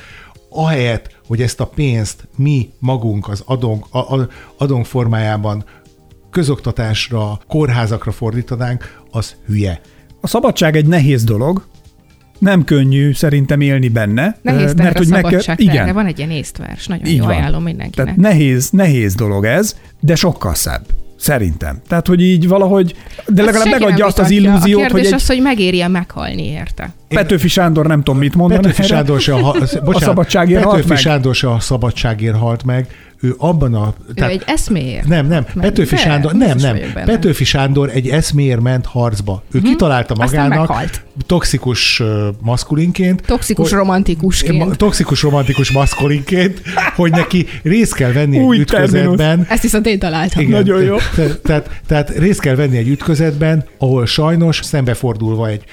[SPEAKER 6] ahelyett, hogy ezt a pénzt mi magunk az adónk, a, a, adónk formájában közoktatásra, kórházakra fordítanánk, az hülye.
[SPEAKER 5] A szabadság egy nehéz dolog, nem könnyű szerintem élni benne.
[SPEAKER 7] Nehéz mert a
[SPEAKER 5] hogy meg kell-
[SPEAKER 7] szabadság
[SPEAKER 5] igen.
[SPEAKER 7] Van egy ilyen észtvers, nagyon
[SPEAKER 5] Így
[SPEAKER 7] jó
[SPEAKER 5] van.
[SPEAKER 7] ajánlom mindenkinek.
[SPEAKER 5] Tehát nehéz, nehéz dolog ez, de sokkal szebb. Szerintem. Tehát, hogy így valahogy, de
[SPEAKER 7] Ezt
[SPEAKER 5] legalább megadja azt az illúziót,
[SPEAKER 7] A
[SPEAKER 5] hogy egy
[SPEAKER 7] az, hogy megéri-e meghalni érte.
[SPEAKER 5] Petőfi Sándor nem tudom mit mondani.
[SPEAKER 6] Petőfi. Sándor se a, ha, bocsánat,
[SPEAKER 5] szabadságért halt
[SPEAKER 6] Petőfi
[SPEAKER 5] meg.
[SPEAKER 6] Sándor se a szabadságért halt meg, ő abban a...
[SPEAKER 7] Ő egy eszméért.
[SPEAKER 6] Nem, nem,
[SPEAKER 7] Meg-
[SPEAKER 6] Petőfi
[SPEAKER 7] de,
[SPEAKER 6] Sándor, nem, nem. Petőfi Sándor egy eszméért ment harcba. Ő kitalálta
[SPEAKER 7] Aztán
[SPEAKER 6] magának toxikus maszkulinként,
[SPEAKER 7] Toxikus
[SPEAKER 6] hogy-
[SPEAKER 7] romantikusként.
[SPEAKER 6] toxikus romantikus maszkulinként, hogy neki részt kell venni
[SPEAKER 5] Új
[SPEAKER 6] egy ütközetben,
[SPEAKER 7] Ezt viszont én találtam.
[SPEAKER 5] Igen. Nagyon jó.
[SPEAKER 6] Te- Tehát, tehát részt kell venni egy ütközetben, ahol sajnos szembefordulva egy,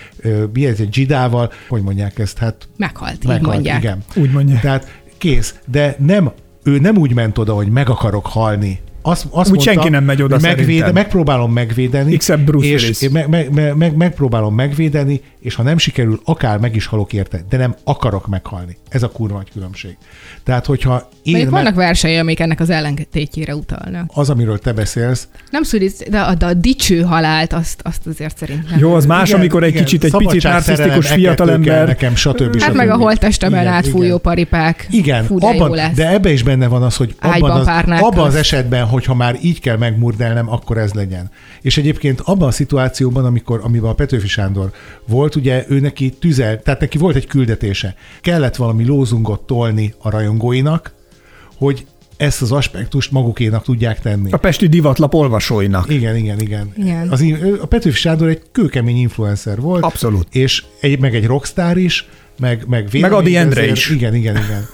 [SPEAKER 6] mi ez, egy zsidával, hogy mondják ezt, hát
[SPEAKER 7] Meghalt, így
[SPEAKER 6] meghalt,
[SPEAKER 7] mondják.
[SPEAKER 6] Igen.
[SPEAKER 5] Úgy mondják.
[SPEAKER 6] Tehát kész, de nem ő nem úgy ment oda, hogy meg akarok halni. Azt, azt
[SPEAKER 5] Úgy senki nem megy oda
[SPEAKER 6] megvéde, megpróbálom megvédeni,
[SPEAKER 5] Except Bruce
[SPEAKER 6] és
[SPEAKER 5] Willis.
[SPEAKER 6] meg, meg, meg, meg, megpróbálom megvédeni, és ha nem sikerül, akár meg is halok érte, de nem akarok meghalni. Ez a kurva nagy különbség. Tehát, hogyha én meg,
[SPEAKER 7] vannak versei, amik ennek az ellentétjére utalnak.
[SPEAKER 6] az, amiről te beszélsz,
[SPEAKER 7] Nem szülisz, de a, de a dicső halált, azt, azt azért szerintem.
[SPEAKER 5] Jó, az más,
[SPEAKER 6] Igen,
[SPEAKER 5] amikor egy
[SPEAKER 6] igen,
[SPEAKER 5] kicsit egy picit narcisztikus fiatalember.
[SPEAKER 6] Nekem, stb.
[SPEAKER 7] Hát
[SPEAKER 6] stb.
[SPEAKER 7] meg a holtestemen átfújó
[SPEAKER 6] igen.
[SPEAKER 7] paripák.
[SPEAKER 6] Igen, abban,
[SPEAKER 7] lesz.
[SPEAKER 6] de ebbe is benne van az, hogy abban az, abban az esetben, hogyha már így kell megmurdelnem, akkor ez legyen. És egyébként abban a szituációban, amikor, amiben a Petőfi Sándor volt, ugye ő neki tüzel, tehát neki volt egy küldetése. Kellett valami lózungot tolni a rajongóinak, hogy ezt az aspektust magukénak tudják tenni.
[SPEAKER 5] A pesti divatlap olvasóinak.
[SPEAKER 6] Igen, igen, igen.
[SPEAKER 7] Igen.
[SPEAKER 6] Az, a Petőfi Sándor egy kőkemény influencer volt.
[SPEAKER 5] Abszolút.
[SPEAKER 6] És egy, meg egy rockstar is, meg, meg,
[SPEAKER 5] Meg Adi Endre is.
[SPEAKER 6] Igen, igen, igen.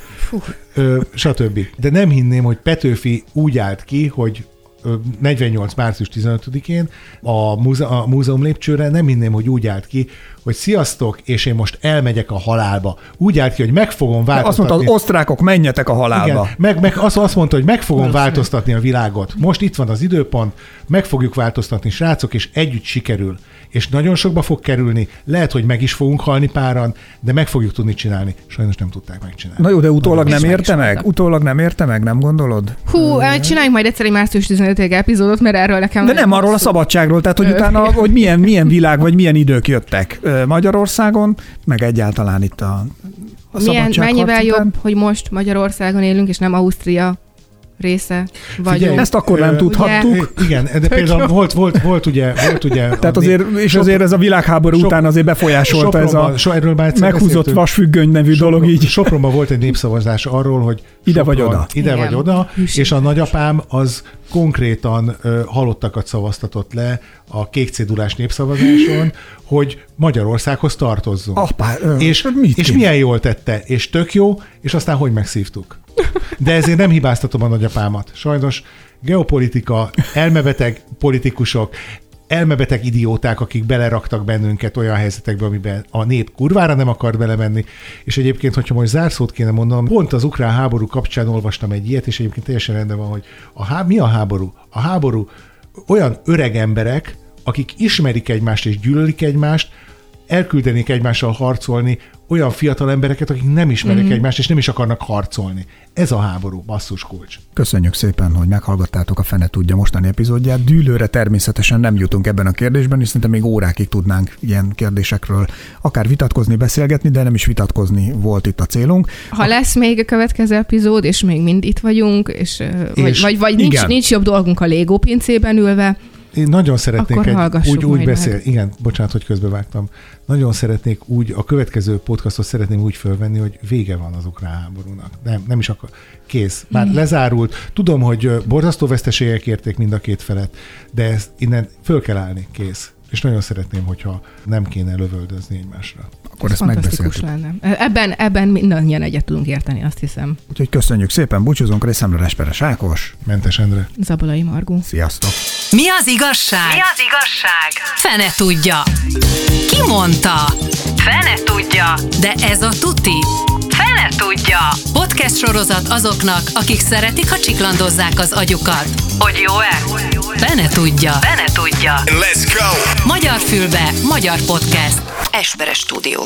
[SPEAKER 6] Ö, stb. De nem hinném, hogy Petőfi úgy állt ki, hogy ö, 48. március 15-én a, múze- a múzeum lépcsőre nem hinném, hogy úgy állt ki, hogy sziasztok, és én most elmegyek a halálba. Úgy állt ki, hogy meg fogom
[SPEAKER 5] Azt
[SPEAKER 6] változtatni.
[SPEAKER 5] mondta, az osztrákok, menjetek a halálba.
[SPEAKER 6] Igen, meg, meg azt, azt mondta, hogy meg fogom változtatni a világot. Most itt van az időpont, meg fogjuk változtatni, srácok, és együtt sikerül. És nagyon sokba fog kerülni, lehet, hogy meg is fogunk halni páran, de meg fogjuk tudni csinálni. Sajnos nem tudták megcsinálni.
[SPEAKER 5] Na jó, de utólag nem
[SPEAKER 7] meg is
[SPEAKER 5] érte meg?
[SPEAKER 7] mondtam.
[SPEAKER 5] Utólag nem érte meg, nem gondolod?
[SPEAKER 7] Hú, eh, csináljunk majd egyszer egy március 15 epizódot, mert erről nekem...
[SPEAKER 5] De nem arról a szabadságról, tehát hogy utána, *laughs* hogy milyen, milyen világ, vagy milyen idők jöttek Magyarországon, meg egyáltalán itt a, a
[SPEAKER 7] Milyen, mennyivel
[SPEAKER 5] után.
[SPEAKER 7] jobb, hogy most Magyarországon élünk, és nem Ausztria része vagyunk.
[SPEAKER 6] Figyelj,
[SPEAKER 5] Ezt akkor nem
[SPEAKER 6] Ö,
[SPEAKER 5] tudhattuk.
[SPEAKER 6] É, *laughs* Igen, de például volt, volt, volt ugye, volt ugye *laughs*
[SPEAKER 5] Tehát azért, és
[SPEAKER 6] Sop-
[SPEAKER 5] azért ez a világháború
[SPEAKER 6] Sop-
[SPEAKER 5] után azért befolyásolta ez a
[SPEAKER 6] Sopronban- so, erről már
[SPEAKER 5] meghúzott
[SPEAKER 6] beszéltünk.
[SPEAKER 5] vasfüggöny nevű dolog
[SPEAKER 6] Sopron-
[SPEAKER 5] így.
[SPEAKER 6] Sopronban volt egy népszavazás arról, hogy
[SPEAKER 5] Ide vagy
[SPEAKER 6] Sopron-
[SPEAKER 5] oda.
[SPEAKER 6] Ide
[SPEAKER 7] Igen.
[SPEAKER 6] vagy oda,
[SPEAKER 7] Hűség.
[SPEAKER 6] és a nagyapám az konkrétan ö, halottakat szavaztatott le a kék cédulás népszavazáson, hogy Magyarországhoz tartozzunk.
[SPEAKER 5] Apá, ö,
[SPEAKER 6] és,
[SPEAKER 5] mit
[SPEAKER 6] és milyen jól tette, és tök jó, és aztán hogy megszívtuk. De ezért nem hibáztatom a nagyapámat. Sajnos geopolitika, elmebeteg politikusok, elmebeteg idióták, akik beleraktak bennünket olyan helyzetekbe, amiben a nép kurvára nem akar belemenni. És egyébként, hogyha most zárszót kéne mondanom, pont az ukrán háború kapcsán olvastam egy ilyet, és egyébként teljesen rendben van, hogy a há- mi a háború? A háború olyan öreg emberek, akik ismerik egymást és gyűlölik egymást, elküldenék egymással harcolni olyan fiatal embereket, akik nem ismerik mm. egymást, és nem is akarnak harcolni. Ez a háború, basszus kulcs.
[SPEAKER 5] Köszönjük szépen, hogy meghallgattátok a Fene Tudja mostani epizódját. Dűlőre természetesen nem jutunk ebben a kérdésben, és szerintem még órákig tudnánk ilyen kérdésekről akár vitatkozni, beszélgetni, de nem is vitatkozni volt itt a célunk.
[SPEAKER 7] Ha lesz még a következő epizód, és még mind itt vagyunk, és, és vagy, vagy, vagy nincs,
[SPEAKER 5] igen.
[SPEAKER 7] nincs jobb dolgunk a Lego pincében ülve,
[SPEAKER 6] Én nagyon szeretnék
[SPEAKER 7] Akkor
[SPEAKER 6] egy, úgy, úgy beszél.
[SPEAKER 7] meg.
[SPEAKER 6] Igen, bocsánat, hogy közbevágtam. Nagyon szeretnék úgy, a következő podcastot szeretném úgy fölvenni, hogy vége van az ukrán háborúnak. Nem, nem is akar. Kész. Már
[SPEAKER 7] Mhm.
[SPEAKER 6] lezárult. Tudom, hogy borzasztó veszteségek érték mind a két felet, de ezt innen föl kell állni. Kész. És nagyon szeretném, hogyha nem kéne lövöldözni egymásra.
[SPEAKER 5] Akkor ezt
[SPEAKER 7] fantasztikus
[SPEAKER 5] megbeszéltük.
[SPEAKER 7] lenne. Ebben, ebben mindannyian egyet tudunk érteni, azt hiszem.
[SPEAKER 5] Úgyhogy köszönjük szépen, búcsúzunk részemről Esperes Ákos.
[SPEAKER 6] Mentes Endre.
[SPEAKER 7] Zabolai Margó.
[SPEAKER 5] Sziasztok!
[SPEAKER 2] Mi az igazság?
[SPEAKER 3] Mi az igazság?
[SPEAKER 2] Fene tudja. Ki mondta?
[SPEAKER 3] Fene tudja.
[SPEAKER 2] De ez a tuti.
[SPEAKER 3] Fene tudja.
[SPEAKER 2] Podcast sorozat azoknak, akik szeretik, ha csiklandozzák az agyukat.
[SPEAKER 3] Hogy jó-e?
[SPEAKER 2] Fene tudja.
[SPEAKER 3] Fene tudja.
[SPEAKER 1] Let's go!
[SPEAKER 2] Magyar fülbe, magyar podcast.
[SPEAKER 4] Esperes stúdió.